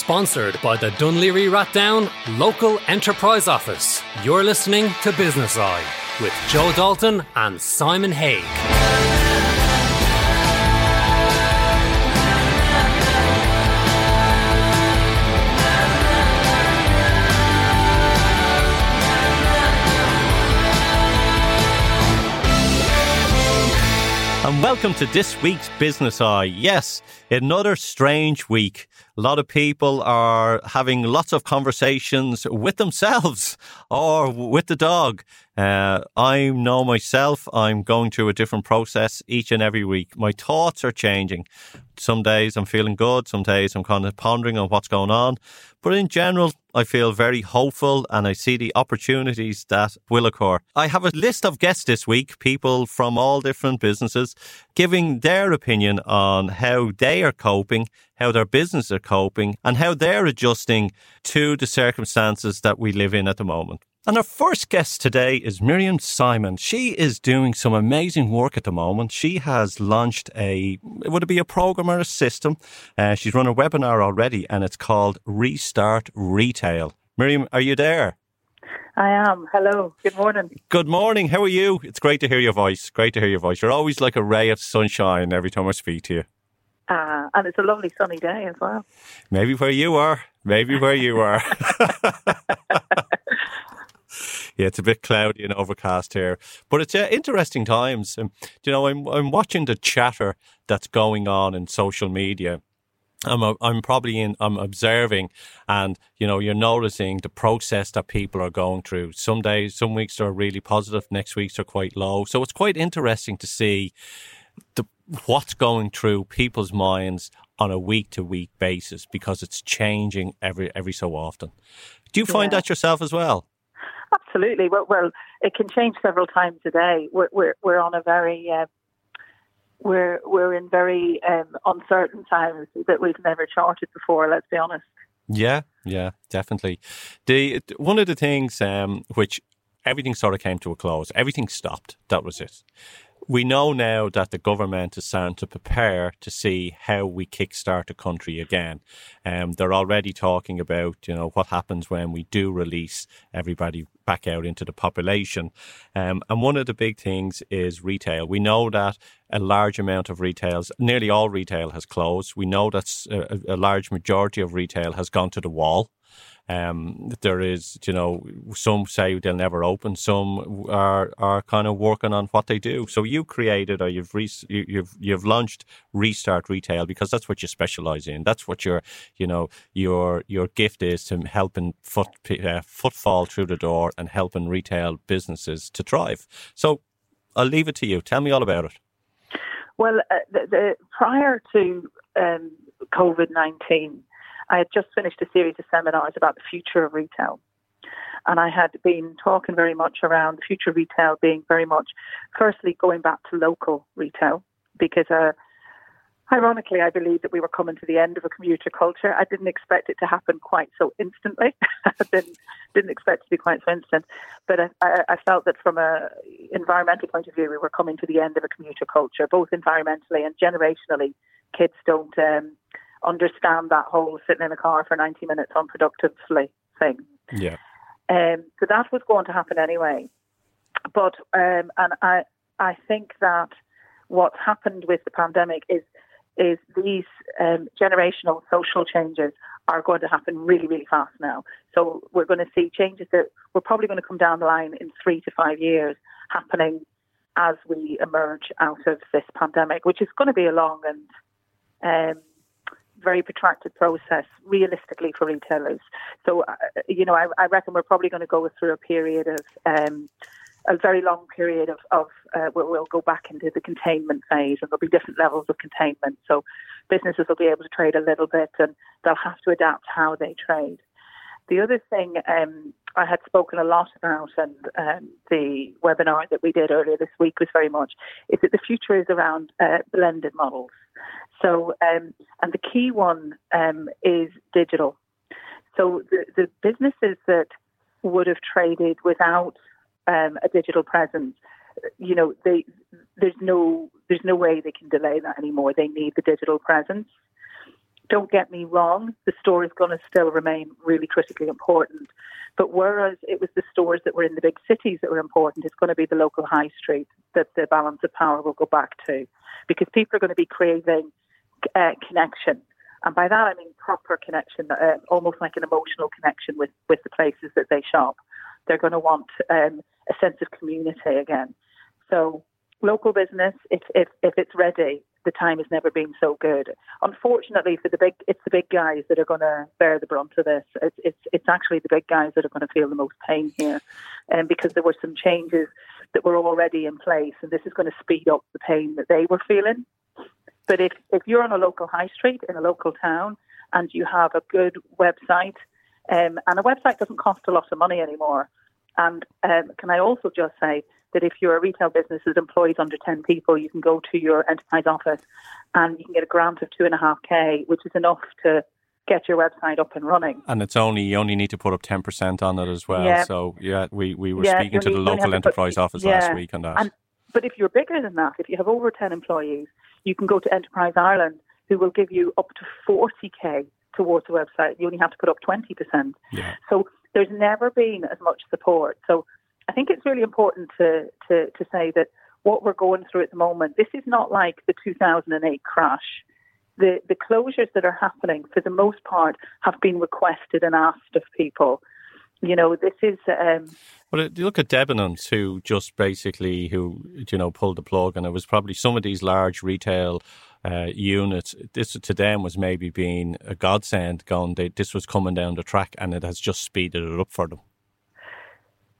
Sponsored by the Dún Laoghaire Rathdown Local Enterprise Office. You're listening to Business Eye with Joe Dalton and Simon Haig. And welcome to this week's Business Eye. Yes, another strange week. A lot of people are having lots of conversations with themselves or with the dog. Uh, I know myself, I'm going through a different process each and every week. My thoughts are changing. Some days I'm feeling good, some days I'm kind of pondering on what's going on. But in general, I feel very hopeful and I see the opportunities that will occur. I have a list of guests this week, people from all different businesses, giving their opinion on how they are coping, how their business are coping, and how they're adjusting to the circumstances that we live in at the moment. And our first guest today is Miriam Simon. She is doing some amazing work at the moment. She has launched a, would it be a program or a system? Uh, she's run a webinar already and it's called Restart Retail. Miriam, are you there? I am. Hello. Good morning. Good morning. How are you? It's great to hear your voice. Great to hear your voice. You're always like a ray of sunshine every time I speak to you. Uh, and it's a lovely sunny day as well. Maybe where you are. Maybe where you are. yeah, it's a bit cloudy and overcast here, but it's uh, interesting times. Um, you know, I'm I'm watching the chatter that's going on in social media. I'm a, I'm probably in I'm observing, and you know you're noticing the process that people are going through. Some days, some weeks are really positive, next weeks are quite low. So it's quite interesting to see the what's going through people's minds on a week to week basis because it's changing every every so often. Do you find that yourself as well? Absolutely. Well, well, it can change several times a day. We're we're, we're on a very uh, we're we're in very um, uncertain times that we've never charted before. Let's be honest. Yeah, yeah, definitely. The one of the things um, which everything sort of came to a close. Everything stopped. That was it we know now that the government is starting to prepare to see how we kickstart the country again. Um, they're already talking about, you know, what happens when we do release everybody back out into the population. Um, and one of the big things is retail. We know that a large amount of retails, nearly all retail has closed. We know that a, a large majority of retail has gone to the wall. Um, there is, you know, some say they'll never open. Some are are kind of working on what they do. So you created or you've re- you've you've launched Restart Retail because that's what you specialize in. That's what your you know your your gift is to helping foot uh, footfall through the door and helping retail businesses to thrive. So I'll leave it to you. Tell me all about it. Well, uh, the, the, prior to um, COVID nineteen I had just finished a series of seminars about the future of retail. And I had been talking very much around the future of retail being very much, firstly, going back to local retail, because uh, ironically, I believe that we were coming to the end of a commuter culture. I didn't expect it to happen quite so instantly. I didn't, didn't expect it to be quite so instant. But I, I felt that from an environmental point of view, we were coming to the end of a commuter culture, both environmentally and generationally. Kids don't um, understand that whole sitting in a car for 90 minutes unproductively thing. Yeah. Um, so that was going to happen anyway. But, um, and I, I think that what's happened with the pandemic is, is these um, generational social changes are going to happen really, really fast now. So we're going to see changes that we're probably going to come down the line in three to five years happening as we emerge out of this pandemic, which is going to be a long and um, very protracted process realistically for retailers. So, uh, you know, I, I, reckon we're probably going to go through a period of um, a very long period of, of uh, where we'll go back into the containment phase and there'll be different levels of containment. So businesses will be able to trade a little bit and they'll have to adapt how they trade. The other thing um, I had spoken a lot about, and um, the webinar that we did earlier this week was very much, is that the future is around uh, blended models. So, um, and the key one um, is digital. So the, the businesses that would have traded without um, a digital presence, you know, they, there's no there's no way they can delay that anymore. They need the digital presence. Don't get me wrong, the store is going to still remain really critically important. But whereas it was the stores that were in the big cities that were important, it's going to be the local high street that the balance of power will go back to. Because people are going to be craving uh, connection. And by that I mean proper connection, uh, almost like an emotional connection with, with the places that they shop. They're going to want um, a sense of community again. So local business, if, if, if it's ready, the time has never been so good. Unfortunately, for the big, it's the big guys that are going to bear the brunt of this. It's, it's, it's actually the big guys that are going to feel the most pain here, and um, because there were some changes that were already in place, and this is going to speed up the pain that they were feeling. But if if you're on a local high street in a local town and you have a good website, um, and a website doesn't cost a lot of money anymore, and um, can I also just say that if you're a retail business that employs under 10 people, you can go to your enterprise office and you can get a grant of 2.5k, which is enough to get your website up and running. And it's only, you only need to put up 10% on it as well. Yeah. So, yeah, we, we were yeah, speaking to the local enterprise put, office yeah. last week on that. And, but if you're bigger than that, if you have over 10 employees, you can go to Enterprise Ireland, who will give you up to 40k towards the website. You only have to put up 20%. Yeah. So there's never been as much support. So I think it's really important to, to, to say that what we're going through at the moment, this is not like the 2008 crash. The, the closures that are happening, for the most part, have been requested and asked of people. You know, this is. Um, well, you look at Debenhams, who just basically, who you know, pulled the plug, and it was probably some of these large retail uh, units. This to them was maybe being a godsend. Going, they, this was coming down the track, and it has just speeded it up for them.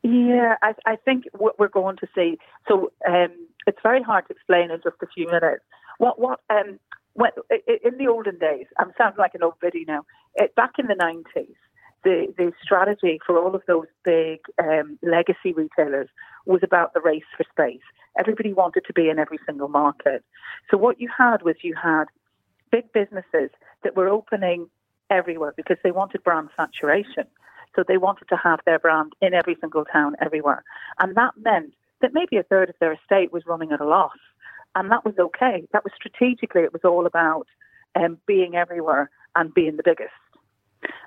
Yeah, I, I think what we're going to see. So um, it's very hard to explain in just a few minutes. What what um, when, in the olden days, I'm sounding like an old biddy now. It, back in the nineties, the the strategy for all of those big um, legacy retailers was about the race for space. Everybody wanted to be in every single market. So what you had was you had big businesses that were opening everywhere because they wanted brand saturation. So they wanted to have their brand in every single town, everywhere. And that meant that maybe a third of their estate was running at a loss. And that was okay. That was strategically, it was all about um, being everywhere and being the biggest.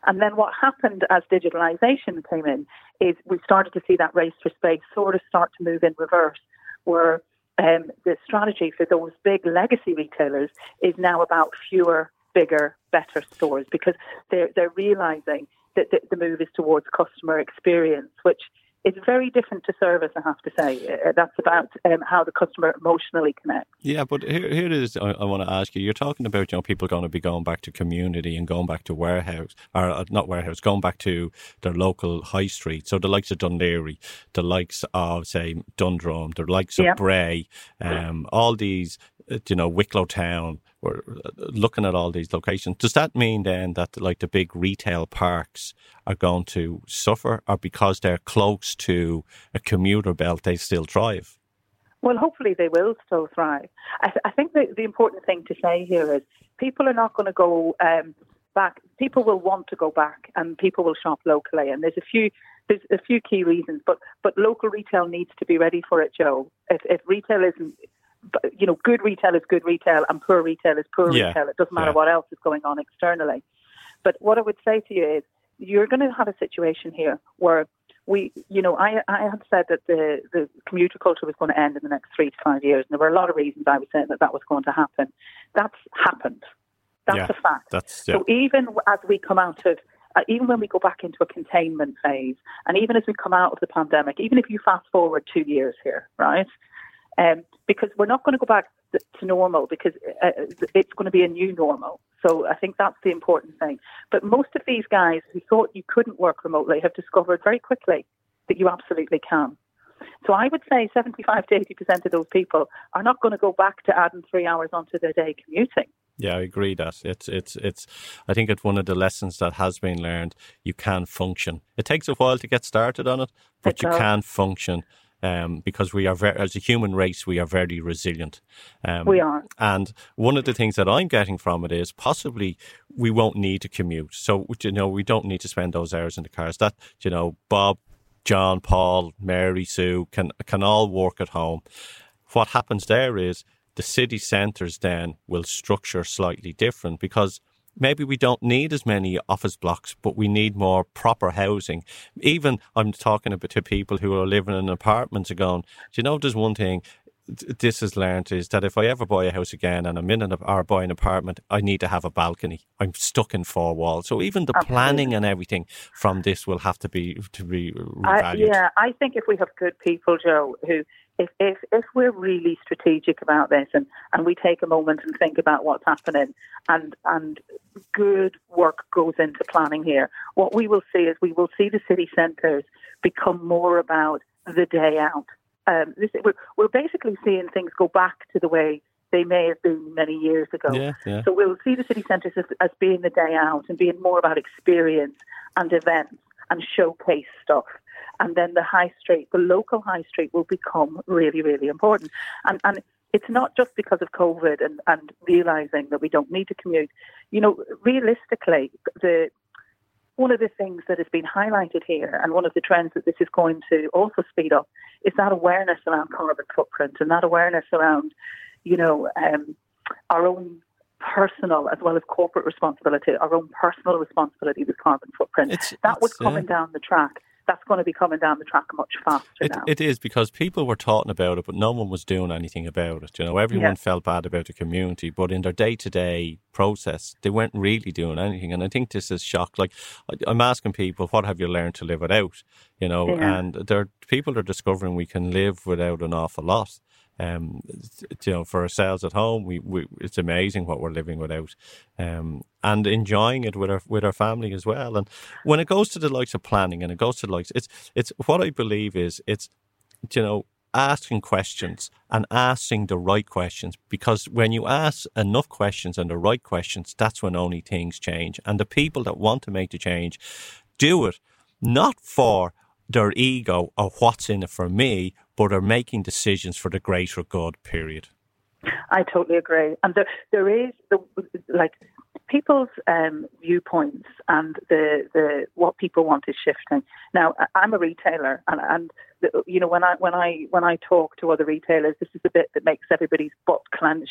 And then what happened as digitalization came in is we started to see that race for space sort of start to move in reverse, where um, the strategy for those big legacy retailers is now about fewer, bigger, better stores because they're, they're realizing that the, the move is towards customer experience, which is very different to service, I have to say. Uh, that's about um, how the customer emotionally connects. Yeah, but here, here it is. I, I, want to ask you. You're talking about you know people going to be going back to community and going back to warehouse or uh, not warehouse, going back to their local high street. So the likes of Laoghaire, the likes of say Dundrum, the likes of yeah. Bray, um, all these uh, you know Wicklow Town we're uh, looking at all these locations. Does that mean then that like the big retail parks are going to suffer, or because they're close to a commuter belt, they still thrive? Well, hopefully they will still thrive. I, th- I think the, the important thing to say here is people are not going to go um, back. People will want to go back, and people will shop locally. And there's a few there's a few key reasons, but but local retail needs to be ready for it, Joe. If, if retail isn't you know, good retail is good retail and poor retail is poor yeah. retail. It doesn't matter yeah. what else is going on externally. But what I would say to you is you're going to have a situation here where we, you know, I, I had said that the, the commuter culture was going to end in the next three to five years. And there were a lot of reasons I was saying that that was going to happen. That's happened. That's yeah, a fact. That's, yeah. So even as we come out of uh, even when we go back into a containment phase, and even as we come out of the pandemic, even if you fast forward two years here, right? Um, because we're not going to go back to normal because uh, it's going to be a new normal. So I think that's the important thing. But most of these guys who thought you couldn't work remotely have discovered very quickly that you absolutely can. So I would say 75 to 80% of those people are not going to go back to adding three hours onto their day commuting. Yeah, I agree that it's it's it's. I think it's one of the lessons that has been learned. You can function. It takes a while to get started on it, but it you can function um, because we are very, as a human race, we are very resilient. Um, we are. And one of the things that I'm getting from it is possibly we won't need to commute. So, you know, we don't need to spend those hours in the cars. That, you know, Bob, John, Paul, Mary, Sue can, can all work at home. What happens there is the city centres then will structure slightly different because maybe we don't need as many office blocks, but we need more proper housing. Even I'm talking about to people who are living in apartments and going, do you know, there's one thing this has learned is that if I ever buy a house again and I'm in an or buy an apartment, I need to have a balcony. I'm stuck in four walls. So even the Absolutely. planning and everything from this will have to be to be revalued. yeah, I think if we have good people, Joe, who if if if we're really strategic about this and, and we take a moment and think about what's happening and and good work goes into planning here, what we will see is we will see the city centres become more about the day out um, this, we're, we're basically seeing things go back to the way they may have been many years ago. Yeah, yeah. So we'll see the city centres as, as being the day out and being more about experience and events and showcase stuff. And then the high street, the local high street, will become really, really important. And and it's not just because of COVID and, and realizing that we don't need to commute. You know, realistically, the one of the things that has been highlighted here, and one of the trends that this is going to also speed up, is that awareness around carbon footprint and that awareness around, you know, um, our own personal as well as corporate responsibility, our own personal responsibility with carbon footprint. It's, that was coming down the track that's going to be coming down the track much faster it, now. It is because people were talking about it, but no one was doing anything about it. You know, everyone yeah. felt bad about the community, but in their day to day process, they weren't really doing anything. And I think this is shock. Like, I'm asking people, what have you learned to live without? You know, yeah. and there people are discovering we can live without an awful lot um, you know, for ourselves at home, we, we it's amazing what we're living without, um, and enjoying it with our with our family as well. And when it goes to the likes of planning, and it goes to the likes, it's it's what I believe is it's, you know, asking questions and asking the right questions because when you ask enough questions and the right questions, that's when only things change. And the people that want to make the change do it not for their ego or what's in it for me, but are making decisions for the greater good, period. I totally agree. And there, there is, the, like, people's um, viewpoints and the, the what people want is shifting. Now, I'm a retailer, and, and you know when I when I when I talk to other retailers, this is the bit that makes everybody's butt clench.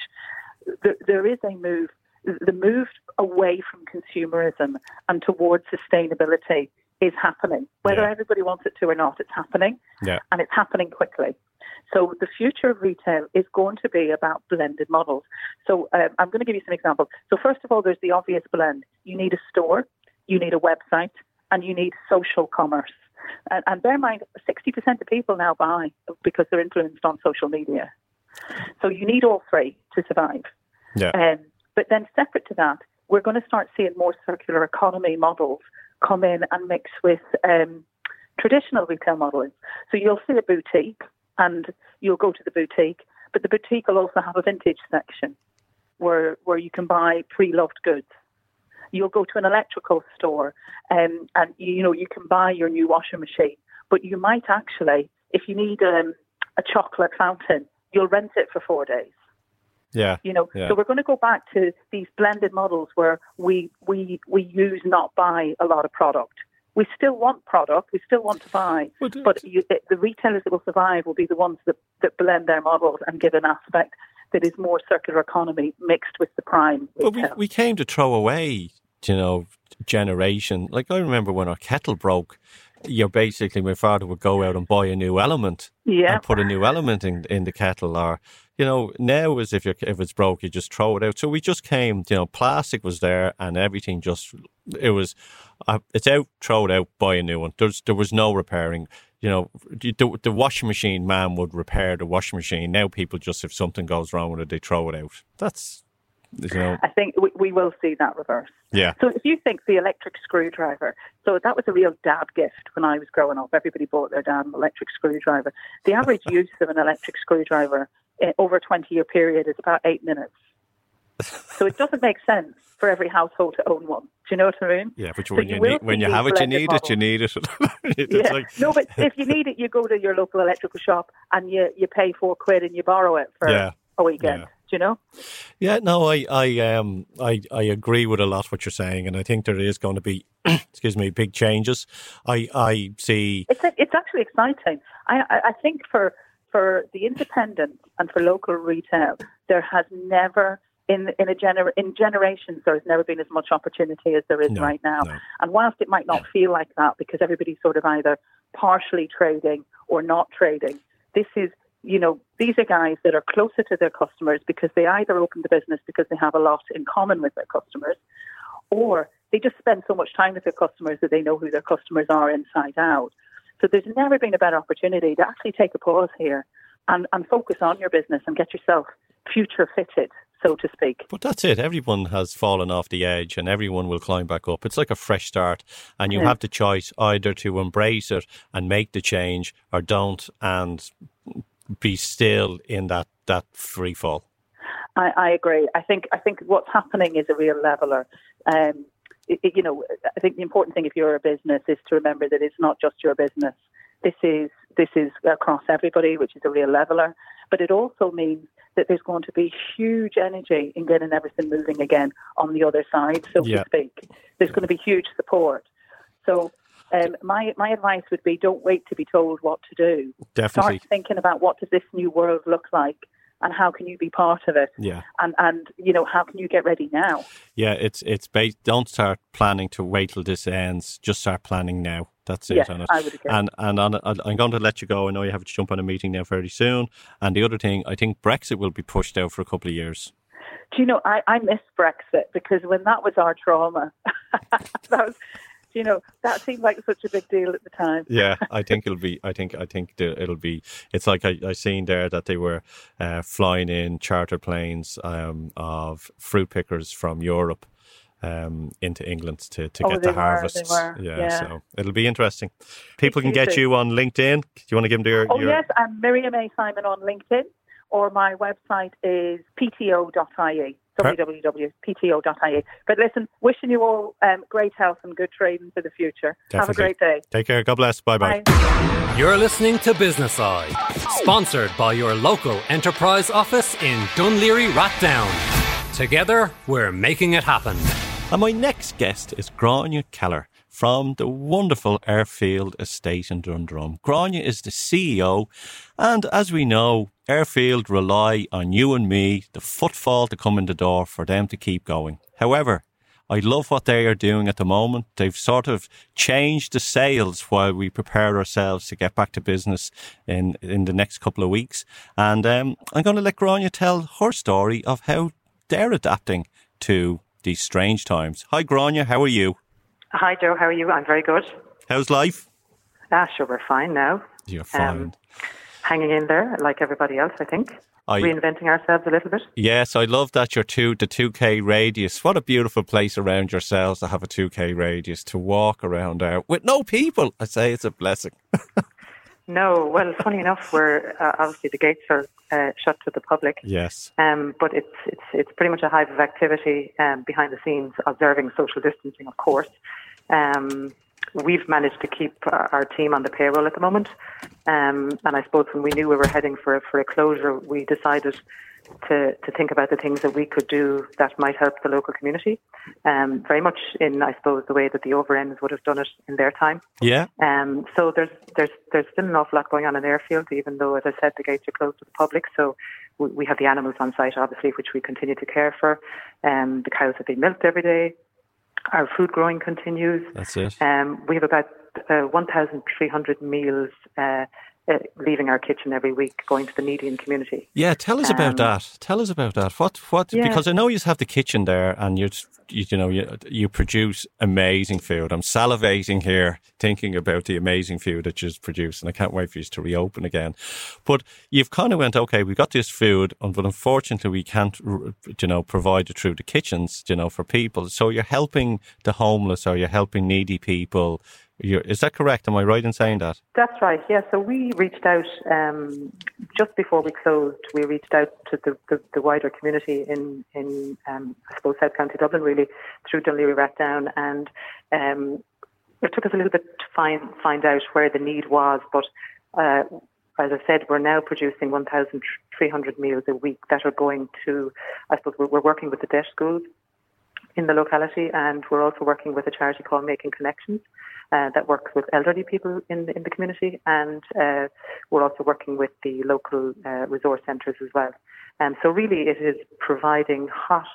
there, there is a move, the move away from consumerism and towards sustainability is happening. Whether yeah. everybody wants it to or not, it's happening. Yeah. And it's happening quickly. So the future of retail is going to be about blended models. So uh, I'm going to give you some examples. So first of all, there's the obvious blend. You need a store, you need a website, and you need social commerce. And, and bear in mind, 60% of people now buy because they're influenced on social media. So you need all three to survive. Yeah. Um, but then separate to that, we're going to start seeing more circular economy models come in and mix with um, traditional retail modelling. So you'll see a boutique and you'll go to the boutique, but the boutique will also have a vintage section where, where you can buy pre-loved goods. You'll go to an electrical store um, and you know you can buy your new washing machine, but you might actually, if you need um, a chocolate fountain, you'll rent it for four days. Yeah. You know, yeah. so we're going to go back to these blended models where we we we use not buy a lot of product. We still want product, we still want to buy, but, but you, the retailers that will survive will be the ones that, that blend their models and give an aspect that is more circular economy mixed with the prime. But we, we came to throw away, you know, generation. Like I remember when our kettle broke, you basically my father would go out and buy a new element yeah. and put a new element in in the kettle or you know now is if you if it's broke you just throw it out so we just came you know plastic was there and everything just it was uh, it's out throw it out buy a new one there's there was no repairing you know the, the washing machine man would repair the washing machine now people just if something goes wrong with it they throw it out that's you know. I think we, we will see that reverse. Yeah. So if you think the electric screwdriver, so that was a real dad gift when I was growing up. Everybody bought their dad an electric screwdriver. The average use of an electric screwdriver over a 20 year period is about eight minutes. So it doesn't make sense for every household to own one. Do you know what I mean? Yeah, but so when you, need, when you have it, you need it. You need it. yeah. Like... no, but if you need it, you go to your local electrical shop and you you pay four quid and you borrow it for yeah. a weekend. Yeah you know? Yeah, no, I, I, um, I, I agree with a lot what you're saying, and I think there is going to be, excuse me, big changes. I, I see. It's it's actually exciting. I, I think for for the independent and for local retail, there has never in in a gener- in generations there has never been as much opportunity as there is No, right now. no. And whilst it might not feel like that because everybody's sort of either partially trading or not trading, this is you know these are guys that are closer to their customers because they either open the business because they have a lot in common with their customers, or they just spend so much time with their customers that they know who their customers are inside out. So there's never been a better opportunity to actually take a pause here and, and focus on your business and get yourself future fitted, so to speak. But that's it. Everyone has fallen off the edge and everyone will climb back up. It's like a fresh start. And you Yeah. have the choice either to embrace it and make the change or don't and be still in that, that free fall. I, I agree. I think I think what's happening is a real leveler. Um, it, it- you know, I think the important thing if you're a business is to remember that it's not just your business. This is this is across everybody, which is a real leveler. But it also means that there's going to be huge energy in getting everything moving again on the other side, so Yeah. to speak. There's going to be huge support. So. Um, my my advice would be don't wait to be told what to do. Definitely. Start thinking about what does this new world look like, and how can you be part of it Yeah. and and you know how can you get ready now Yeah, it's it's based. Don't start planning to wait till this ends. Just start planning now. That's it Yes, on it. I would agree. And and on, I'm going to let you go. I know you have to jump on a meeting now very soon. And the other thing, I think Brexit will be pushed out for a couple of years. do you know i i miss brexit because when that was our trauma that was you know that seemed like such a big deal at the time Yeah, I think it'll be. I think I think it'll be. It's like I, I seen there that they were uh, flying in charter planes um, of fruit pickers from Europe. Um, into England to, to Oh, get the harvests. were, yeah, yeah. so it'll be interesting. People can get you on LinkedIn. Do you want to give them your? oh your yes i'm miriam a simon on linkedin or my website is pto.ie Per- www.pto.ie but listen wishing you all um, great health and good trading for the future have a great day Take care. God bless. Bye bye. Bye. You're listening to Business Eye, sponsored by your local enterprise office in Dún Laoghaire Rathdown. Together, we're making it happen. And my next guest is Gráinne Keller from the wonderful Airfield Estate in Dundrum. Gráinne is the CEO, and as we know, Airfield rely on you and me, the footfall to come in the door for them to keep going. However, I love what they are doing at the moment. They've sort of changed the sales while we prepare ourselves to get back to business in, in the next couple of weeks. And um, I'm going to let Gráinne tell her story of how they're adapting to these strange times. Hi, Gráinne. How are you? Hi, Joe. How are you? I'm very good. How's life? Ah, sure, we're fine now. You're fine. Um, hanging in there, like everybody else, I think. I- Reinventing ourselves a little bit. Yes, I love that your two the two k radius. What a beautiful place around yourselves to have a two k radius to walk around out with no people. I say it's a blessing. No, well, funny enough, we're uh, obviously the gates are uh, shut to the public. Yes. Um, but it's it's it's pretty much a hive of activity um, behind the scenes, observing social distancing, of course. Um, we've managed to keep our, our team on the payroll at the moment, um, and I suppose when we knew we were heading for a, for a closure, we decided to to think about the things that we could do that might help the local community. Um, very much in, I suppose, the way that the overends would have done it in their time. Yeah. Um, so there's there's there's still an awful lot going on in airfield, even though, as I said, the gates are closed to the public. So we, we have the animals on site, obviously, which we continue to care for. Um, the cows have been milked every day. Our food growing continues. That's it. Um, we have about uh, 1,300 meals uh, uh, leaving our kitchen every week, going to the needy in community. Yeah, tell us about Um, that. Tell us about that. What what Yeah. because I know you have the kitchen there and you you, you know you you produce amazing food. I'm salivating here thinking about the amazing food that you produce and I can't wait for you to reopen again. But you've kind of went okay, we got this food and but unfortunately we can't you know provide it through the kitchens, you know, for people. So you're helping the homeless or you're helping needy people. You're, is that correct? Am I right in saying that? That's right. Yeah. So we reached out um, just before we closed. We reached out to the, the, the wider community in in um, I suppose South County Dublin, really through Dún Laoghaire Rathdown, and um, it took us a little bit to find find out where the need was. But uh, as I said, we're now producing 1,300 meals a week that are going to. I suppose we're, we're working with the deaf schools in the locality, and we're also working with a charity called Making Connections uh, that works with elderly people in the, in the community, and uh, we're also working with the local uh, resource centres as well. And um, so really it is providing hot,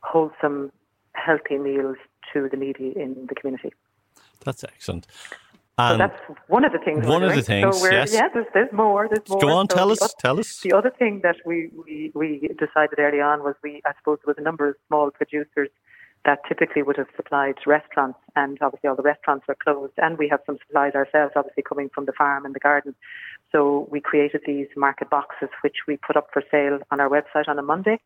wholesome, healthy meals to the needy in the community. That's excellent. And so that's one of the things. One of the things. So yes. Yeah, there's, there's more. There's more. Go on, so tell us. Other, tell us. The other thing that we, we we decided early on was we, I suppose, there was a number of small producers that typically would have supplied restaurants, and obviously all the restaurants are closed, and we have some supplies ourselves, obviously coming from the farm and the garden. So we created these market boxes, which we put up for sale on our website on a Monday,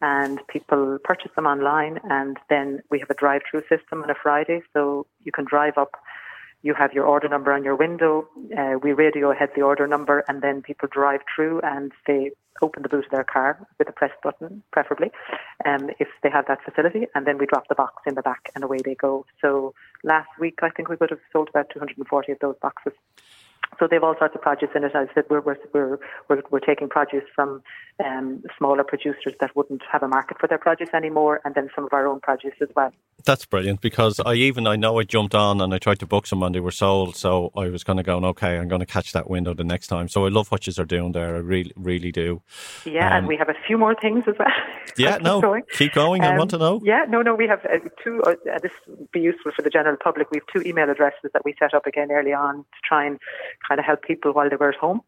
and people purchase them online, and then we have a drive-through system on a Friday, so you can drive up you have your order number on your window. Uh, we radio ahead the order number, and then people drive through and they open the boot of their car with a press button, preferably, um, if they have that facility, and then we drop the box in the back and away they go. So last week, I think we would have sold about 240 of those boxes. So they have all sorts of produce in it. As I said, we're, we're, we're, we're, we're taking produce from um, smaller producers that wouldn't have a market for their produce anymore, and then some of our own produce as well. That's brilliant because I even I know I jumped on and I tried to book some and they were sold, so I was kind of going okay, I'm going to catch that window the next time. So I love what you are doing there. I really really do. Yeah, um, and we have a few more things as well. Yeah, no, going. keep going. Um, I want to know. Yeah, no, no, we have uh, two. Uh, this would be useful for the general public. We have two email addresses that we set up again early on to try and kind of help people while they were at home.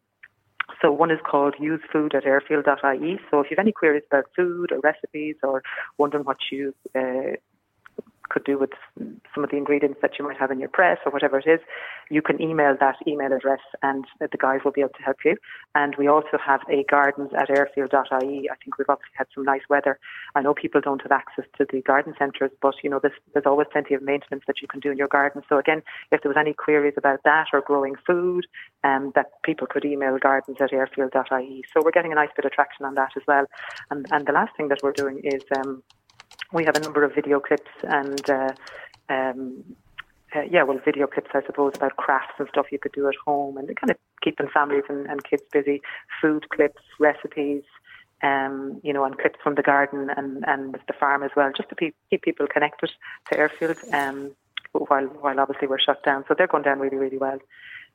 So one is called usefood at airfield.ie. So if you have any queries about food or recipes or wondering what you uh, could do with some of the ingredients that you might have in your press or whatever it is, you can email that email address and the guys will be able to help you. And we also have a gardens at airfield.ie. I think we've obviously had some nice weather. I know people don't have access to the garden centres, but you know, there's, there's always plenty of maintenance that you can do in your garden. So again, if there was any queries about that or growing food, um, that people could email gardens at airfield.ie. So we're getting a nice bit of traction on that as well. And, and the last thing that we're doing is um, we have a number of video clips and uh, um, uh, yeah, well, video clips, I suppose, about crafts and stuff you could do at home and kind of keeping families and, and kids busy. Food clips, recipes, um, you know, and clips from the garden and, and the farm as well, just to pe- keep people connected to Airfield um, while, while obviously we're shut down. So they're going down really, really well.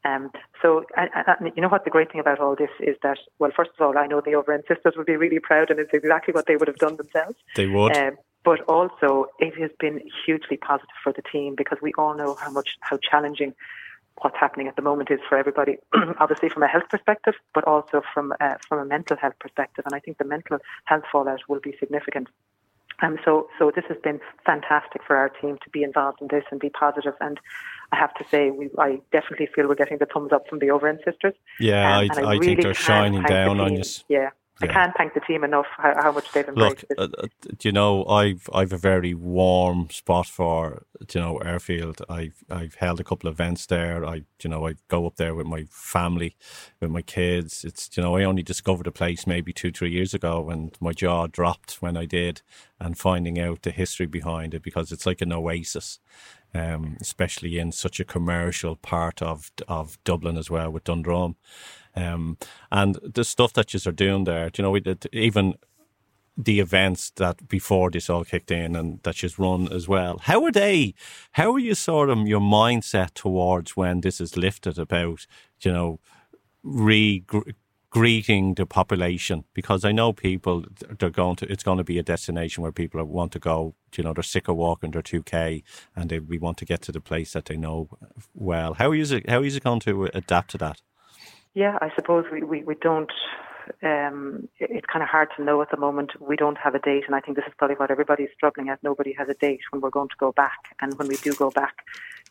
Um, so, and, and, you know what the great thing about all this is that, well, first of all, I know the Overend sisters would be really proud, and it's exactly what they would have done themselves. They would. Um, but also, it has been hugely positive for the team because we all know how much how challenging what's happening at the moment is for everybody. Obviously, from a health perspective, but also from uh, from a mental health perspective, and I think the mental health fallout will be significant. Um, so, so this has been fantastic for our team to be involved in this and be positive. And I have to say, we, I definitely feel we're getting the thumbs up from the Overend sisters. Yeah, um, I, I, I really think they're shining down on you. Yeah, I can't thank the team enough how, how much they've embraced Look, uh, uh, you know, I've I've a very warm spot for you know airfield. I've I've held a couple of events there. I you know I go up there with my family, with my kids. It's you know I only discovered a place maybe two three years ago, and my jaw dropped when I did, and finding out the history behind it because it's like an oasis. Um, especially in such a commercial part of of Dublin as well with Dundrum. Um, and the stuff that you are doing there, you know, we did even the events that before this all kicked in and that she's run as well. How are they? How are you sort of your mindset towards when this is lifted about, you know, re greeting the population because I know people they're going to it's going to be a destination where people want to go you know they're sick of walking their 2k and they we want to get to the place that they know well how is it how is it going to adapt to that yeah, I suppose we, we, we don't. Um, it's kind of hard to know at the moment. We don't have a date, and I think this is probably what everybody's struggling at. Nobody has a date when we're going to go back, and when we do go back,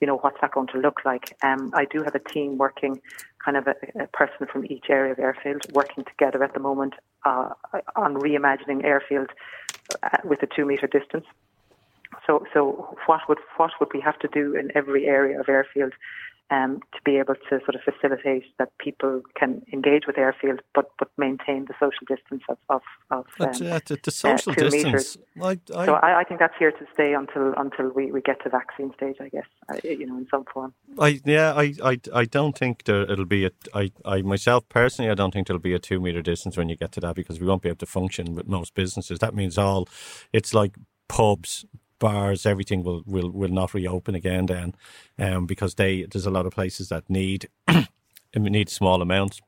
you know, what's that going to look like? Um, I do have a team working, kind of a, a, person from each area of airfield, working together at the moment uh, on reimagining airfield uh, with a two metre distance. So, so what would what would we have to do in every area of airfield um, to be able to sort of facilitate that people can engage with airfield, but but maintain the social distance of of, of um, uh, the, the, social uh, distance. I, I, so I, I, think that's here to stay until until we, we get to vaccine stage. I guess uh, you know in some form. I yeah I I, I don't think there it'll be a I, I myself personally I don't think there'll be a two meter distance when you get to that because we won't be able to function with most businesses. That means all it's like pubs, bars, everything will, will, will not reopen again then, um, because they there's a lot of places that need need small amounts.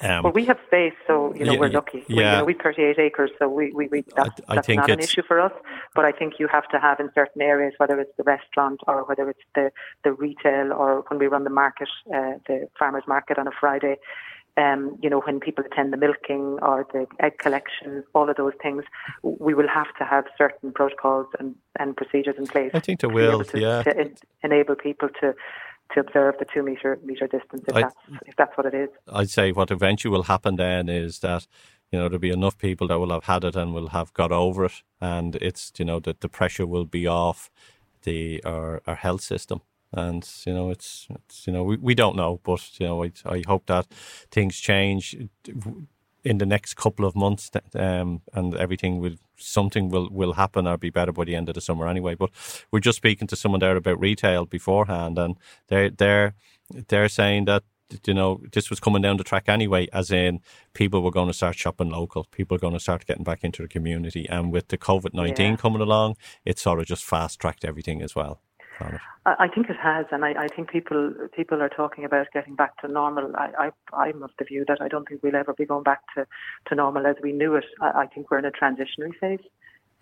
Um, well, we have space, so you know yeah, we're lucky. Yeah. We, you know, we 38 acres, so we, we, we that's, I, I that's not an issue for us. But I think you have to have in certain areas, whether it's the restaurant or whether it's the the retail or when we run the market, uh, the farmers market on a Friday. Um, you know, when people attend the milking or the egg collection, all of those things, we will have to have certain protocols and, and procedures in place. I think there will, to, yeah. To enable people to to observe the two meter meter distance if, I, that's, if that's what it is. I'd say what eventually will happen then is that you know there'll be enough people that will have had it and will have got over it, and it's you know that the pressure will be off the our, our health system. And you know it's it's you know we, we don't know, but you know I, I hope that things change in the next couple of months, um, and everything will something will will happen or be better by the end of the summer anyway. But we're just speaking to someone there about retail beforehand, and they're they're they're saying that you know this was coming down the track anyway, as in people were going to start shopping local, people are going to start getting back into the community, and with the COVID nineteen yeah. coming along, it sort of just fast tracked everything as well. I think it has, and I, I, think people people are talking about getting back to normal. I, I I'm of the view that I don't think we'll ever be going back to, to normal as we knew it. I, I think we're in a transitionary phase,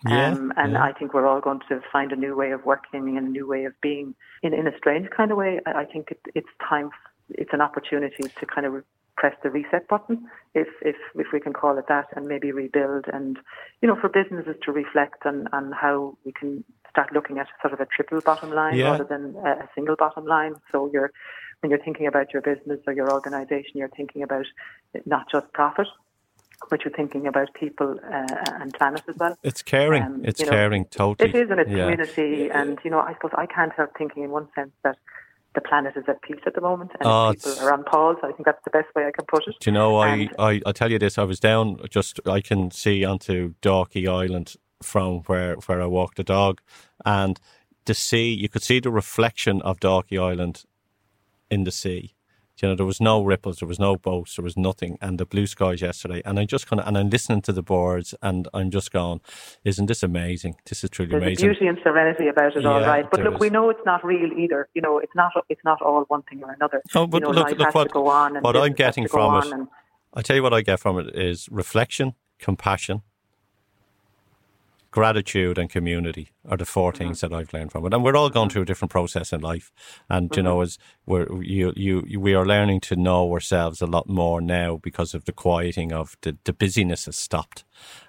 yeah, um, and yeah. I think we're all going to find a new way of working and a new way of being in in a strange kind of way. I, I think it, it's time. It's an opportunity to kind of press the reset button, if if if we can call it that, and maybe rebuild. And you know, for businesses to reflect on on how we can start looking at sort of a triple bottom line yeah. rather than a, single bottom line. So you're when you're thinking about your business or your organisation, you're thinking about not just profit, but you're thinking about people uh, and planet as well. It's caring. Um, it's caring, know, totally. It is, and it's yeah. community. And you know, I suppose I can't help thinking, in one sense, that the planet is at peace at the moment and oh, people are on pause. I think that's the best way I can put it. Do you know, I, I, I tell you this, I was down just, I can see onto Dalkey Island from where, where I walk the dog and the sea, you could see the reflection of Dalkey Island in the sea. You know, there was no ripples, there was no boats, there was nothing, and the blue skies yesterday. And I just kind of, and I'm listening to the birds, and I'm just going, "Isn't this amazing? This is truly There's amazing." There's beauty and serenity about it, yeah, all right. But look, is. we know it's not real either. You know, it's not, it's not all one thing or another. No, but you know, look, look what, what I'm getting from it. And, I tell you what I get from it is reflection, compassion, gratitude and community are the 4 mm-hmm. things that I've learned from it. And we're all going through a different process in life. And, mm-hmm. you know, as we're, you, you, we are learning to know ourselves a lot more now because of the quieting of the, the busyness has stopped.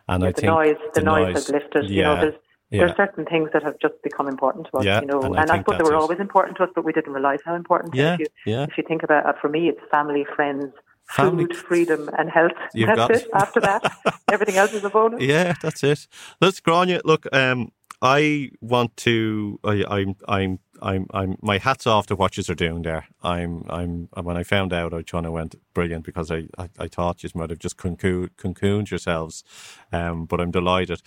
And yeah, I the think noise, the, the noise, has lifted. Yeah, you know, there's, yeah. there's certain things that have just become important to us, yeah, you know, and, and I, I suppose they were it. always important to us, but we didn't realize how important. Yeah, if you, yeah. if you think about it, for me, it's family, friends, Family. food, freedom, and health. You've that's got it. After that, everything else is a bonus. Yeah, that's it. Let's Gráinne. Look, um, I want to. I, I'm. I'm. I'm. I'm. My hats off to what you are doing there. I'm. I'm. When I found out, I kind of went brilliant because I. I, I thought you might have just cocooned, cocooned yourselves, um, but I'm delighted.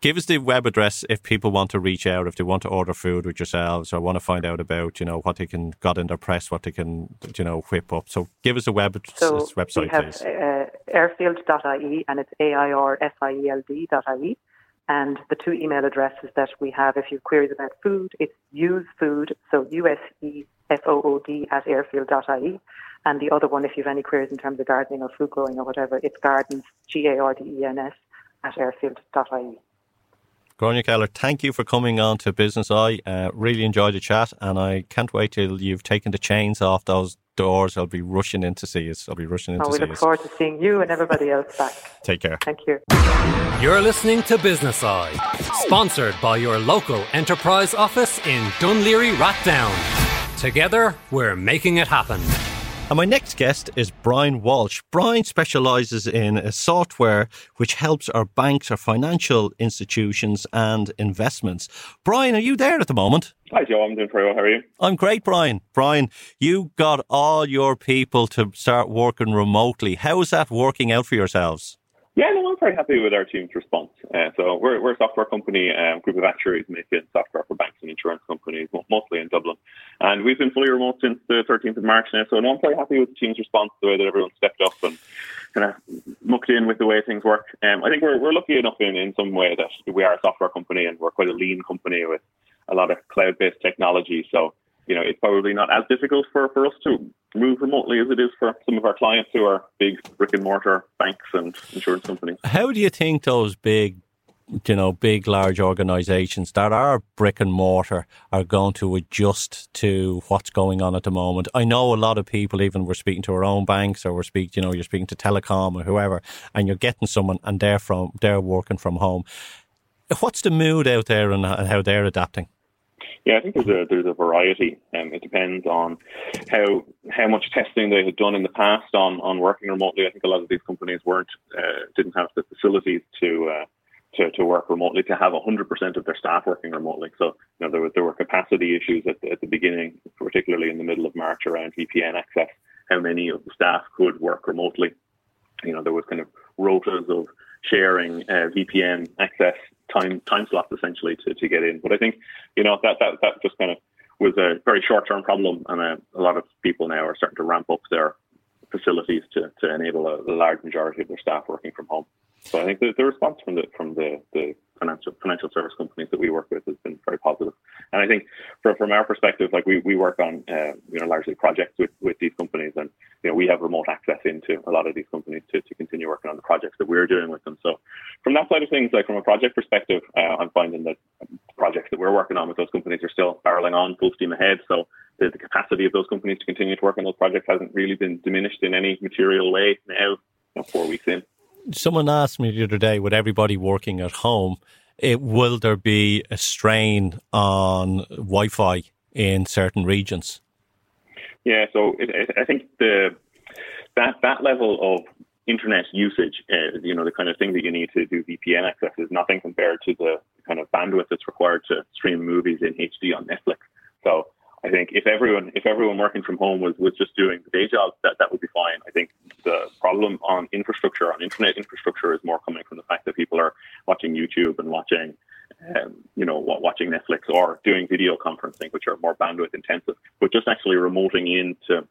Give us the web address if people want to reach out, if they want to order food with yourselves or want to find out about, you know, what they can got in their press, what they can, you know, whip up. So give us a web so website, we have, please. Uh, airfield.ie and it's A-I-R-F-I-E-L-D dot I-E. And the two email addresses that we have, if you have queries about food, it's usefood, so U-S-E-F-O-O-D at airfield.ie. And the other one, if you have any queries in terms of gardening or food growing or whatever, it's gardens, G-A-R-D-E-N-S, at airfield.ie. Gráinne Keller, thank you for coming on to Business Eye. Uh, really enjoyed the chat, and I can't wait till you've taken the chains off those doors. I'll be rushing in to see us. I'll be rushing in oh, to we look forward to seeing you and everybody else back. Take care. Thank you. You're listening to Business Eye, sponsored by your local enterprise office in Dún Laoghaire Rathdown. Together, we're making it happen. And my next guest is Brian Walsh. Brian specialises in a software which helps our banks, our financial institutions, and investments. Brian, are you there at the moment? Hi, Joe. I'm doing pretty well. How are you? I'm great, Brian. Brian, you got all your people to start working remotely. How is that working out for yourselves? Yeah, no, I'm very happy with our team's response. Uh, so we're, we're a software company, um, group of actuaries making software for banks and insurance companies, mostly in Dublin. And we've been fully remote since the 13th of March now. So no, I'm very happy with the team's response, the way that everyone stepped up and kind of mucked in with the way things work. Um, I think we're, we're lucky enough in, in some way that we are a software company and we're quite a lean company with a lot of cloud-based technology. So, you know, it's probably not as difficult for, for us to move remotely as it is for some of our clients who are big brick and mortar banks and insurance companies. How do you think those big you know, big, large organisations that are brick and mortar are going to adjust to what's going on at the moment. I know a lot of people, even we're speaking to our own banks or we're speaking, you know, you're speaking to telecom or whoever, and you're getting someone and they're from, they're working from home. What's the mood out there and how they're adapting? Yeah, I think there's a there's a variety. Um, it depends on how how much testing they had done in the past on on working remotely. I think a lot of these companies weren't uh, didn't have the facilities to uh, to, to work remotely, to have 100% of their staff working remotely. So, you know, there, was, there were capacity issues at the, at the beginning, particularly in the middle of March around VPN access, how many of the staff could work remotely. You know, there was kind of rotas of sharing uh, VPN access time time slots essentially to, to get in. But I think, you know, that, that, that just kind of was a very short term problem. And a, a lot of people now are starting to ramp up their facilities to, to enable a, a large majority of their staff working from home. So I think the, the response from the from the, the financial financial service companies that we work with has been very positive. And I think from from our perspective, like we, we work on uh, you know largely projects with, with these companies, and you know we have remote access into a lot of these companies to, to continue working on the projects that we're doing with them. So from that side of things, like from a project perspective, uh, I'm finding that projects that we're working on with those companies are still barreling on full steam ahead. So the, the capacity of those companies to continue to work on those projects hasn't really been diminished in any material way now, you know, four weeks in someone asked me the other day, with everybody working at home, it, will there be a strain on Wi-Fi in certain regions? Yeah, so it, it, I think the that that level of internet usage, uh, you know, the kind of thing that you need to do VPN access is nothing compared to the kind of bandwidth that's required to stream movies in HD on Netflix. So I think if everyone if everyone working from home was, was just doing the day job, that, that would be fine. I think the problem on infrastructure, on internet infrastructure, is more coming from the fact that people are watching YouTube and watching, um, you know, watching Netflix or doing video conferencing, which are more bandwidth intensive. But just actually remoting in to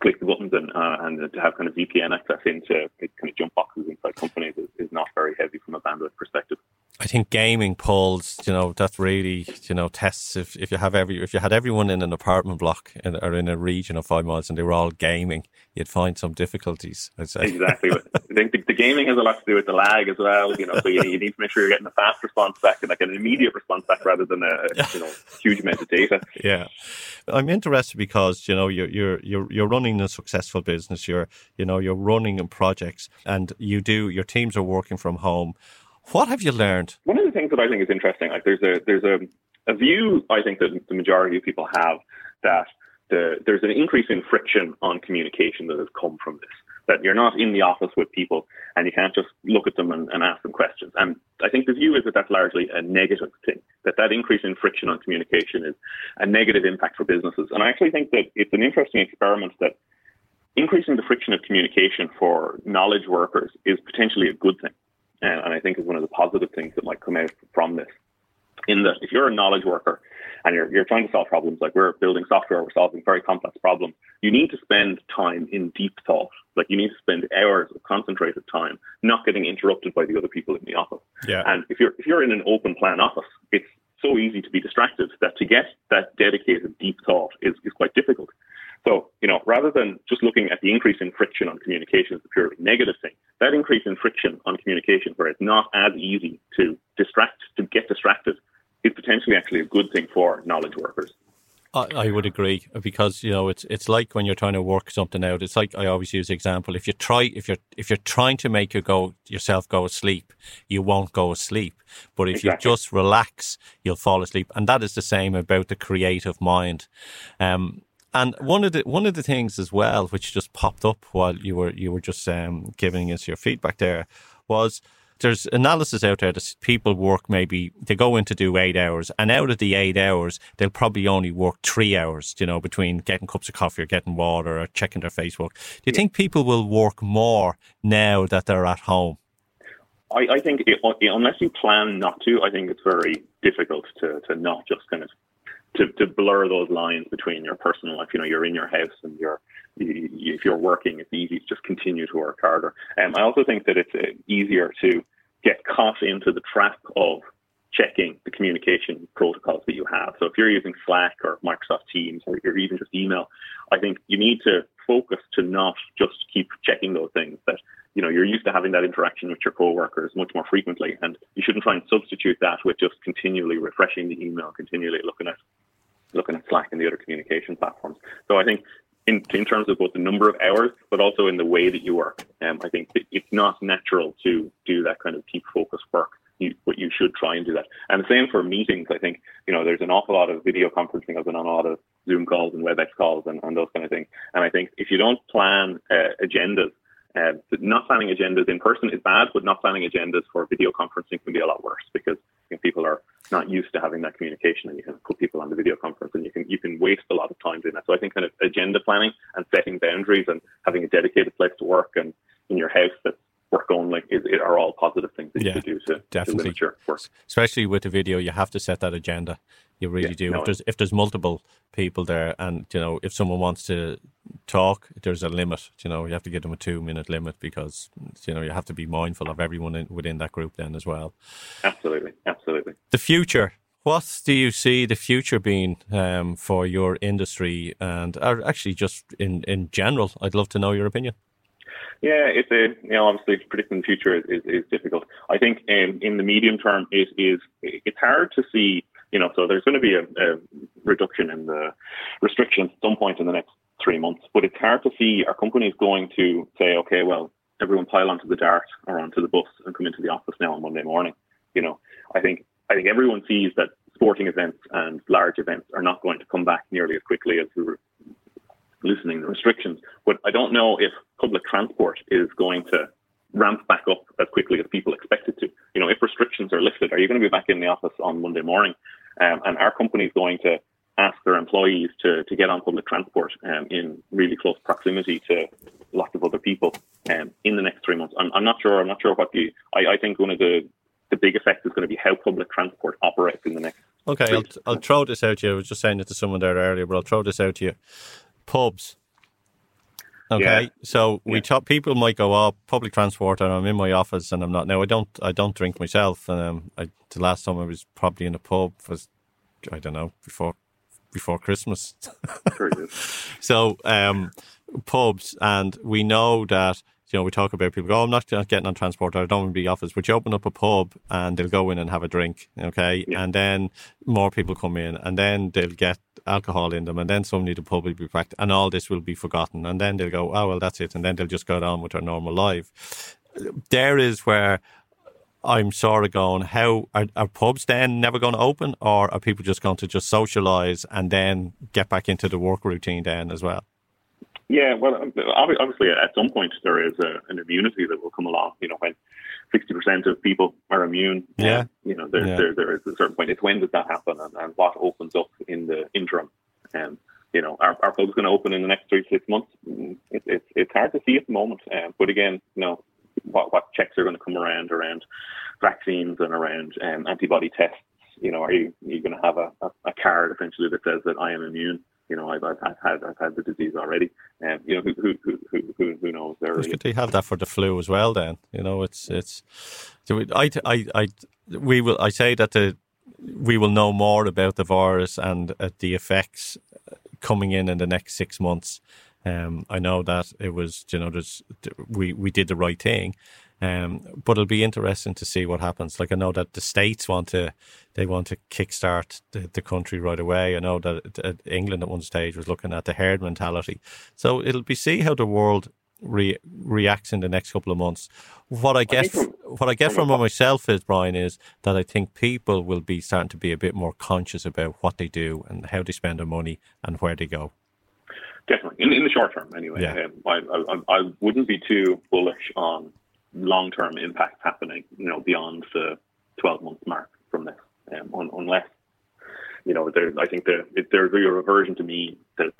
click the buttons and uh, and to have kind of VPN access into kind of jump boxes inside companies is, is not very heavy from a bandwidth perspective. I think gaming pulls, you know, that really, you know, tests if, if you have every if you had everyone in an apartment block in, or in a region of five miles and they were all gaming, you'd find some difficulties. I'd say exactly. I think the, the, gaming has a lot to do with the lag as well. You know, so you, you, need to make sure you're getting a fast response back and like an immediate response back rather than a you know huge amount of data. Yeah, I'm interested because you know you're you're you're you're running a successful business. You're you know you're running in projects and you do your teams are working from home what have you learned? One of the things that I think is interesting, like there's a there's a, a view I think that the majority of people have that the, there's an increase in friction on communication that has come from this. That you're not in the office with people and you can't just look at them and, and ask them questions. And I think the view is that that's largely a negative thing. That that increase in friction on communication is a negative impact for businesses. And I actually think that it's an interesting experiment that increasing the friction of communication for knowledge workers is potentially a good thing uh, and I think is one of the positive things that might come out from this. In that, if you're a knowledge worker and you're, you're trying to solve problems, like we're building software, we're solving very complex problems, you need to spend time in deep thought. Like you need to spend hours of concentrated time, not getting interrupted by the other people in the office. Yeah. And if you're if you're in an open plan office, it's so easy to be distracted that to get that dedicated deep thought is, is quite difficult. So, you know, rather than just looking at the increase in friction on communication as a purely negative thing, that increase in friction on communication where it's not as easy to distract, to get distracted, is potentially actually a good thing for knowledge workers. I, I, would agree because you know it's it's like when you're trying to work something out. It's like I always use the example: if you try if you're if you're trying to make you go yourself go asleep, you won't go asleep. But if exactly. you just relax, you'll fall asleep, and that is the same about the creative mind. Um, and one of the one of the things as well, which just popped up while you were you were just um, giving us your feedback there, was there's analysis out there that people work maybe they go in to do eight hours, and out of the eight hours, they'll probably only work three hours. You know, between getting cups of coffee or getting water or checking their Facebook. Do you think people will work more now that they're at home? I, I think it, unless you plan not to, I think it's very difficult to, to not just kind of to, to blur those lines between your personal life. You know, you're in your house and you're you, if you're working, it's easy to just continue to work harder. Um, I also think that it's uh, easier to get caught into the trap of checking the communication protocols that you have. So if you're using Slack or Microsoft Teams or you're even just email, I think you need to focus to not just keep checking those things that you know you're used to having that interaction with your coworkers much more frequently and you shouldn't try and substitute that with just continually refreshing the email continually looking at looking at Slack and the other communication platforms. So I think in, in terms of both the number of hours, but also in the way that you work, um, I think it's not natural to do that kind of deep focus work. You, but you should try and do that. And the same for meetings. I think, you know, there's an awful lot of video conferencing. I've been on a lot of Zoom calls and WebEx calls and, and those kind of things. And I think if you don't plan uh, agendas uh, not planning agendas in person is bad, but not planning agendas for video conferencing can be a lot worse because people are not used to having that communication, and you can put people on the video conference, and you can you can waste a lot of time doing that. So I think kind of agenda planning and setting boundaries and having a dedicated place to work and in your house that's work only is, are all positive things that yeah, you can do to, definitely. to limit your work. Especially with the video, you have to set that agenda. You really yeah, do. No, if there's if there's multiple people there, and you know, if someone wants to talk, there's a limit. You know, you have to give them a two minute limit because you know you have to be mindful of everyone in, within that group then as well. Absolutely, absolutely. The future. What do you see the future being um, for your industry, and or actually just in in general? I'd love to know your opinion. Yeah, it's a you know obviously predicting the future is, is, is difficult. I think um, in the medium term it is it's hard to see you know so there's going to be a, a reduction in the restrictions at some point in the next three months, but it's hard to see our companies going to say okay well everyone pile onto the dart or onto the bus and come into the office now on Monday morning. You know I think I think everyone sees that sporting events and large events are not going to come back nearly as quickly as we were loosening the restrictions. But I don't know if public transport is going to ramp back up as quickly as people expect it to. You know, if restrictions are lifted, are you going to be back in the office on Monday morning? Um, and our company is going to ask their employees to, to get on public transport um, in really close proximity to lots of other people um, in the next three months. I'm, I'm, not sure. I'm not sure what the. I, I think one of the the big effect is going to be how public transport operates in the next. Okay, I'll, I'll throw this out to you. I was just saying it to someone there earlier, but I'll throw this out to you pubs. Okay, yeah. so we yeah. talk. People might go, "Oh, public transport," and I'm in my office, and I'm not. Now, I don't. I don't drink myself. And um, I, the last time I was probably in a pub was, I don't know, before before Christmas. so, um, pubs, and we know that you know, we talk about people go, oh, I'm not getting on transport, or I don't want to be office, but you open up a pub and they'll go in and have a drink, okay? Yeah. And then more people come in and then they'll get alcohol in them and then suddenly the pub will be packed and all this will be forgotten. And then they'll go, oh, well, that's it. And then they'll just go on with their normal life. There is where I'm sort of going, how are, are pubs then never going to open or are people just going to just socialize and then get back into the work routine then as well? Yeah, well, obviously, at some point there is a, an immunity that will come along. You know, when sixty percent of people are immune, yeah, you know, there, yeah. there, there is a certain point. It's when does that happen, and, and what opens up in the interim. And um, you know, our our pub's going to open in the next three to six months. Mm, it, it, it's hard to see at the moment, um, but again, you know, what what checks are going to come around around vaccines and around um, antibody tests. You know, are you are you going to have a, a, a card essentially that says that I am immune? You know, I've, I've, had I've had the disease already, and um, you know, who who who who, who knows? There, could they have that for the flu as well? Then you know, it's it's. I I I we will. I say that the we will know more about the virus and uh, the effects coming in in the next six months. Um, I know that it was, you know, there's, we we did the right thing, um, but it'll be interesting to see what happens. Like I know that the states want to, they want to kickstart the, the country right away. I know that England at one stage was looking at the herd mentality. So it'll be see how the world re- reacts in the next couple of months. What I get, I what I get from myself is Brian is that I think people will be starting to be a bit more conscious about what they do and how they spend their money and where they go. Definitely, in, in the short term, anyway. Yeah. Um, I, I, I wouldn't be too bullish on long term impact happening, you know, beyond the 12 month mark from this, um, un- unless, you know, there, I think there, there's a reversion to me that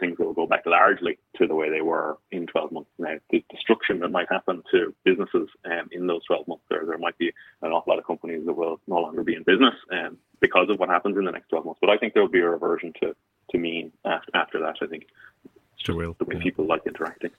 things will go back largely to the way they were in 12 months. Now, the destruction that might happen to businesses um, in those 12 months, there, there might be an awful lot of companies that will no longer be in business um, because of what happens in the next 12 months. But I think there will be a reversion to, to mean after, after that, I think. Sure will. The way yeah. people like interacting.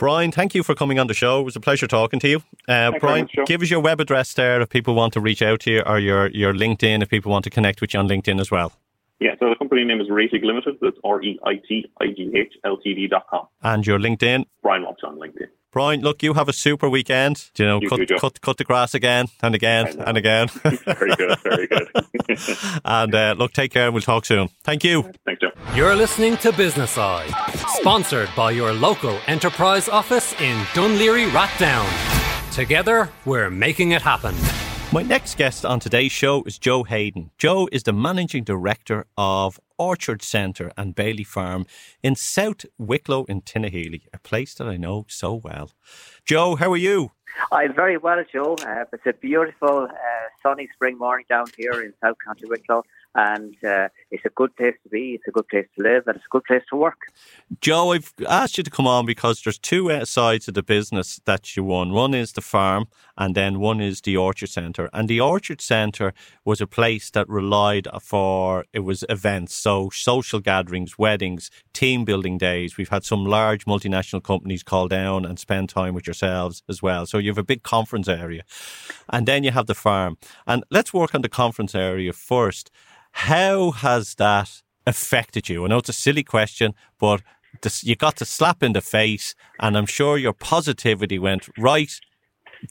Brian, thank you for coming on the show. It was a pleasure talking to you. Uh, Brian, much, give us your web address there if people want to reach out to you, or your, your LinkedIn if people want to connect with you on LinkedIn as well. Yeah, so the company name is Reitigh Limited. That's R E I T I G H L T D dot com. And your LinkedIn? Brian Walsh on LinkedIn. Brian, look, you have a super weekend. You know, You cut, too, Joe. cut, cut the grass again and again and again. very good, very good. and uh, look, take care and we'll talk soon. Thank you. Thanks, Joe. You're listening to Business Eye, sponsored by your local enterprise office in Dún Laoghaire Rathdown. Together, we're making it happen. My next guest on today's show is Joe Hayden. Joe is the managing director of Orchard Centre and Bailey Farm in South Wicklow in Tinahely, a place that I know so well. Joe, how are you? I'm very well, Joe. Uh, it's a beautiful, uh, sunny spring morning down here in South County Wicklow, and uh, it's a good place to be. It's a good place to live, and it's a good place to work. Joe, I've asked you to come on because there's two uh, sides of the business that you run. One is the farm, and then one is the Orchard Centre. And the Orchard Centre was a place that relied for it was events, so social gatherings, weddings, team building days. We've had some large multinational companies call down and spend time with yourselves as well. So you have a big conference area, and then you have the farm. And let's work on the conference area first. How has that affected you? I know it's a silly question, but you got the slap in the face, and I'm sure your positivity went right.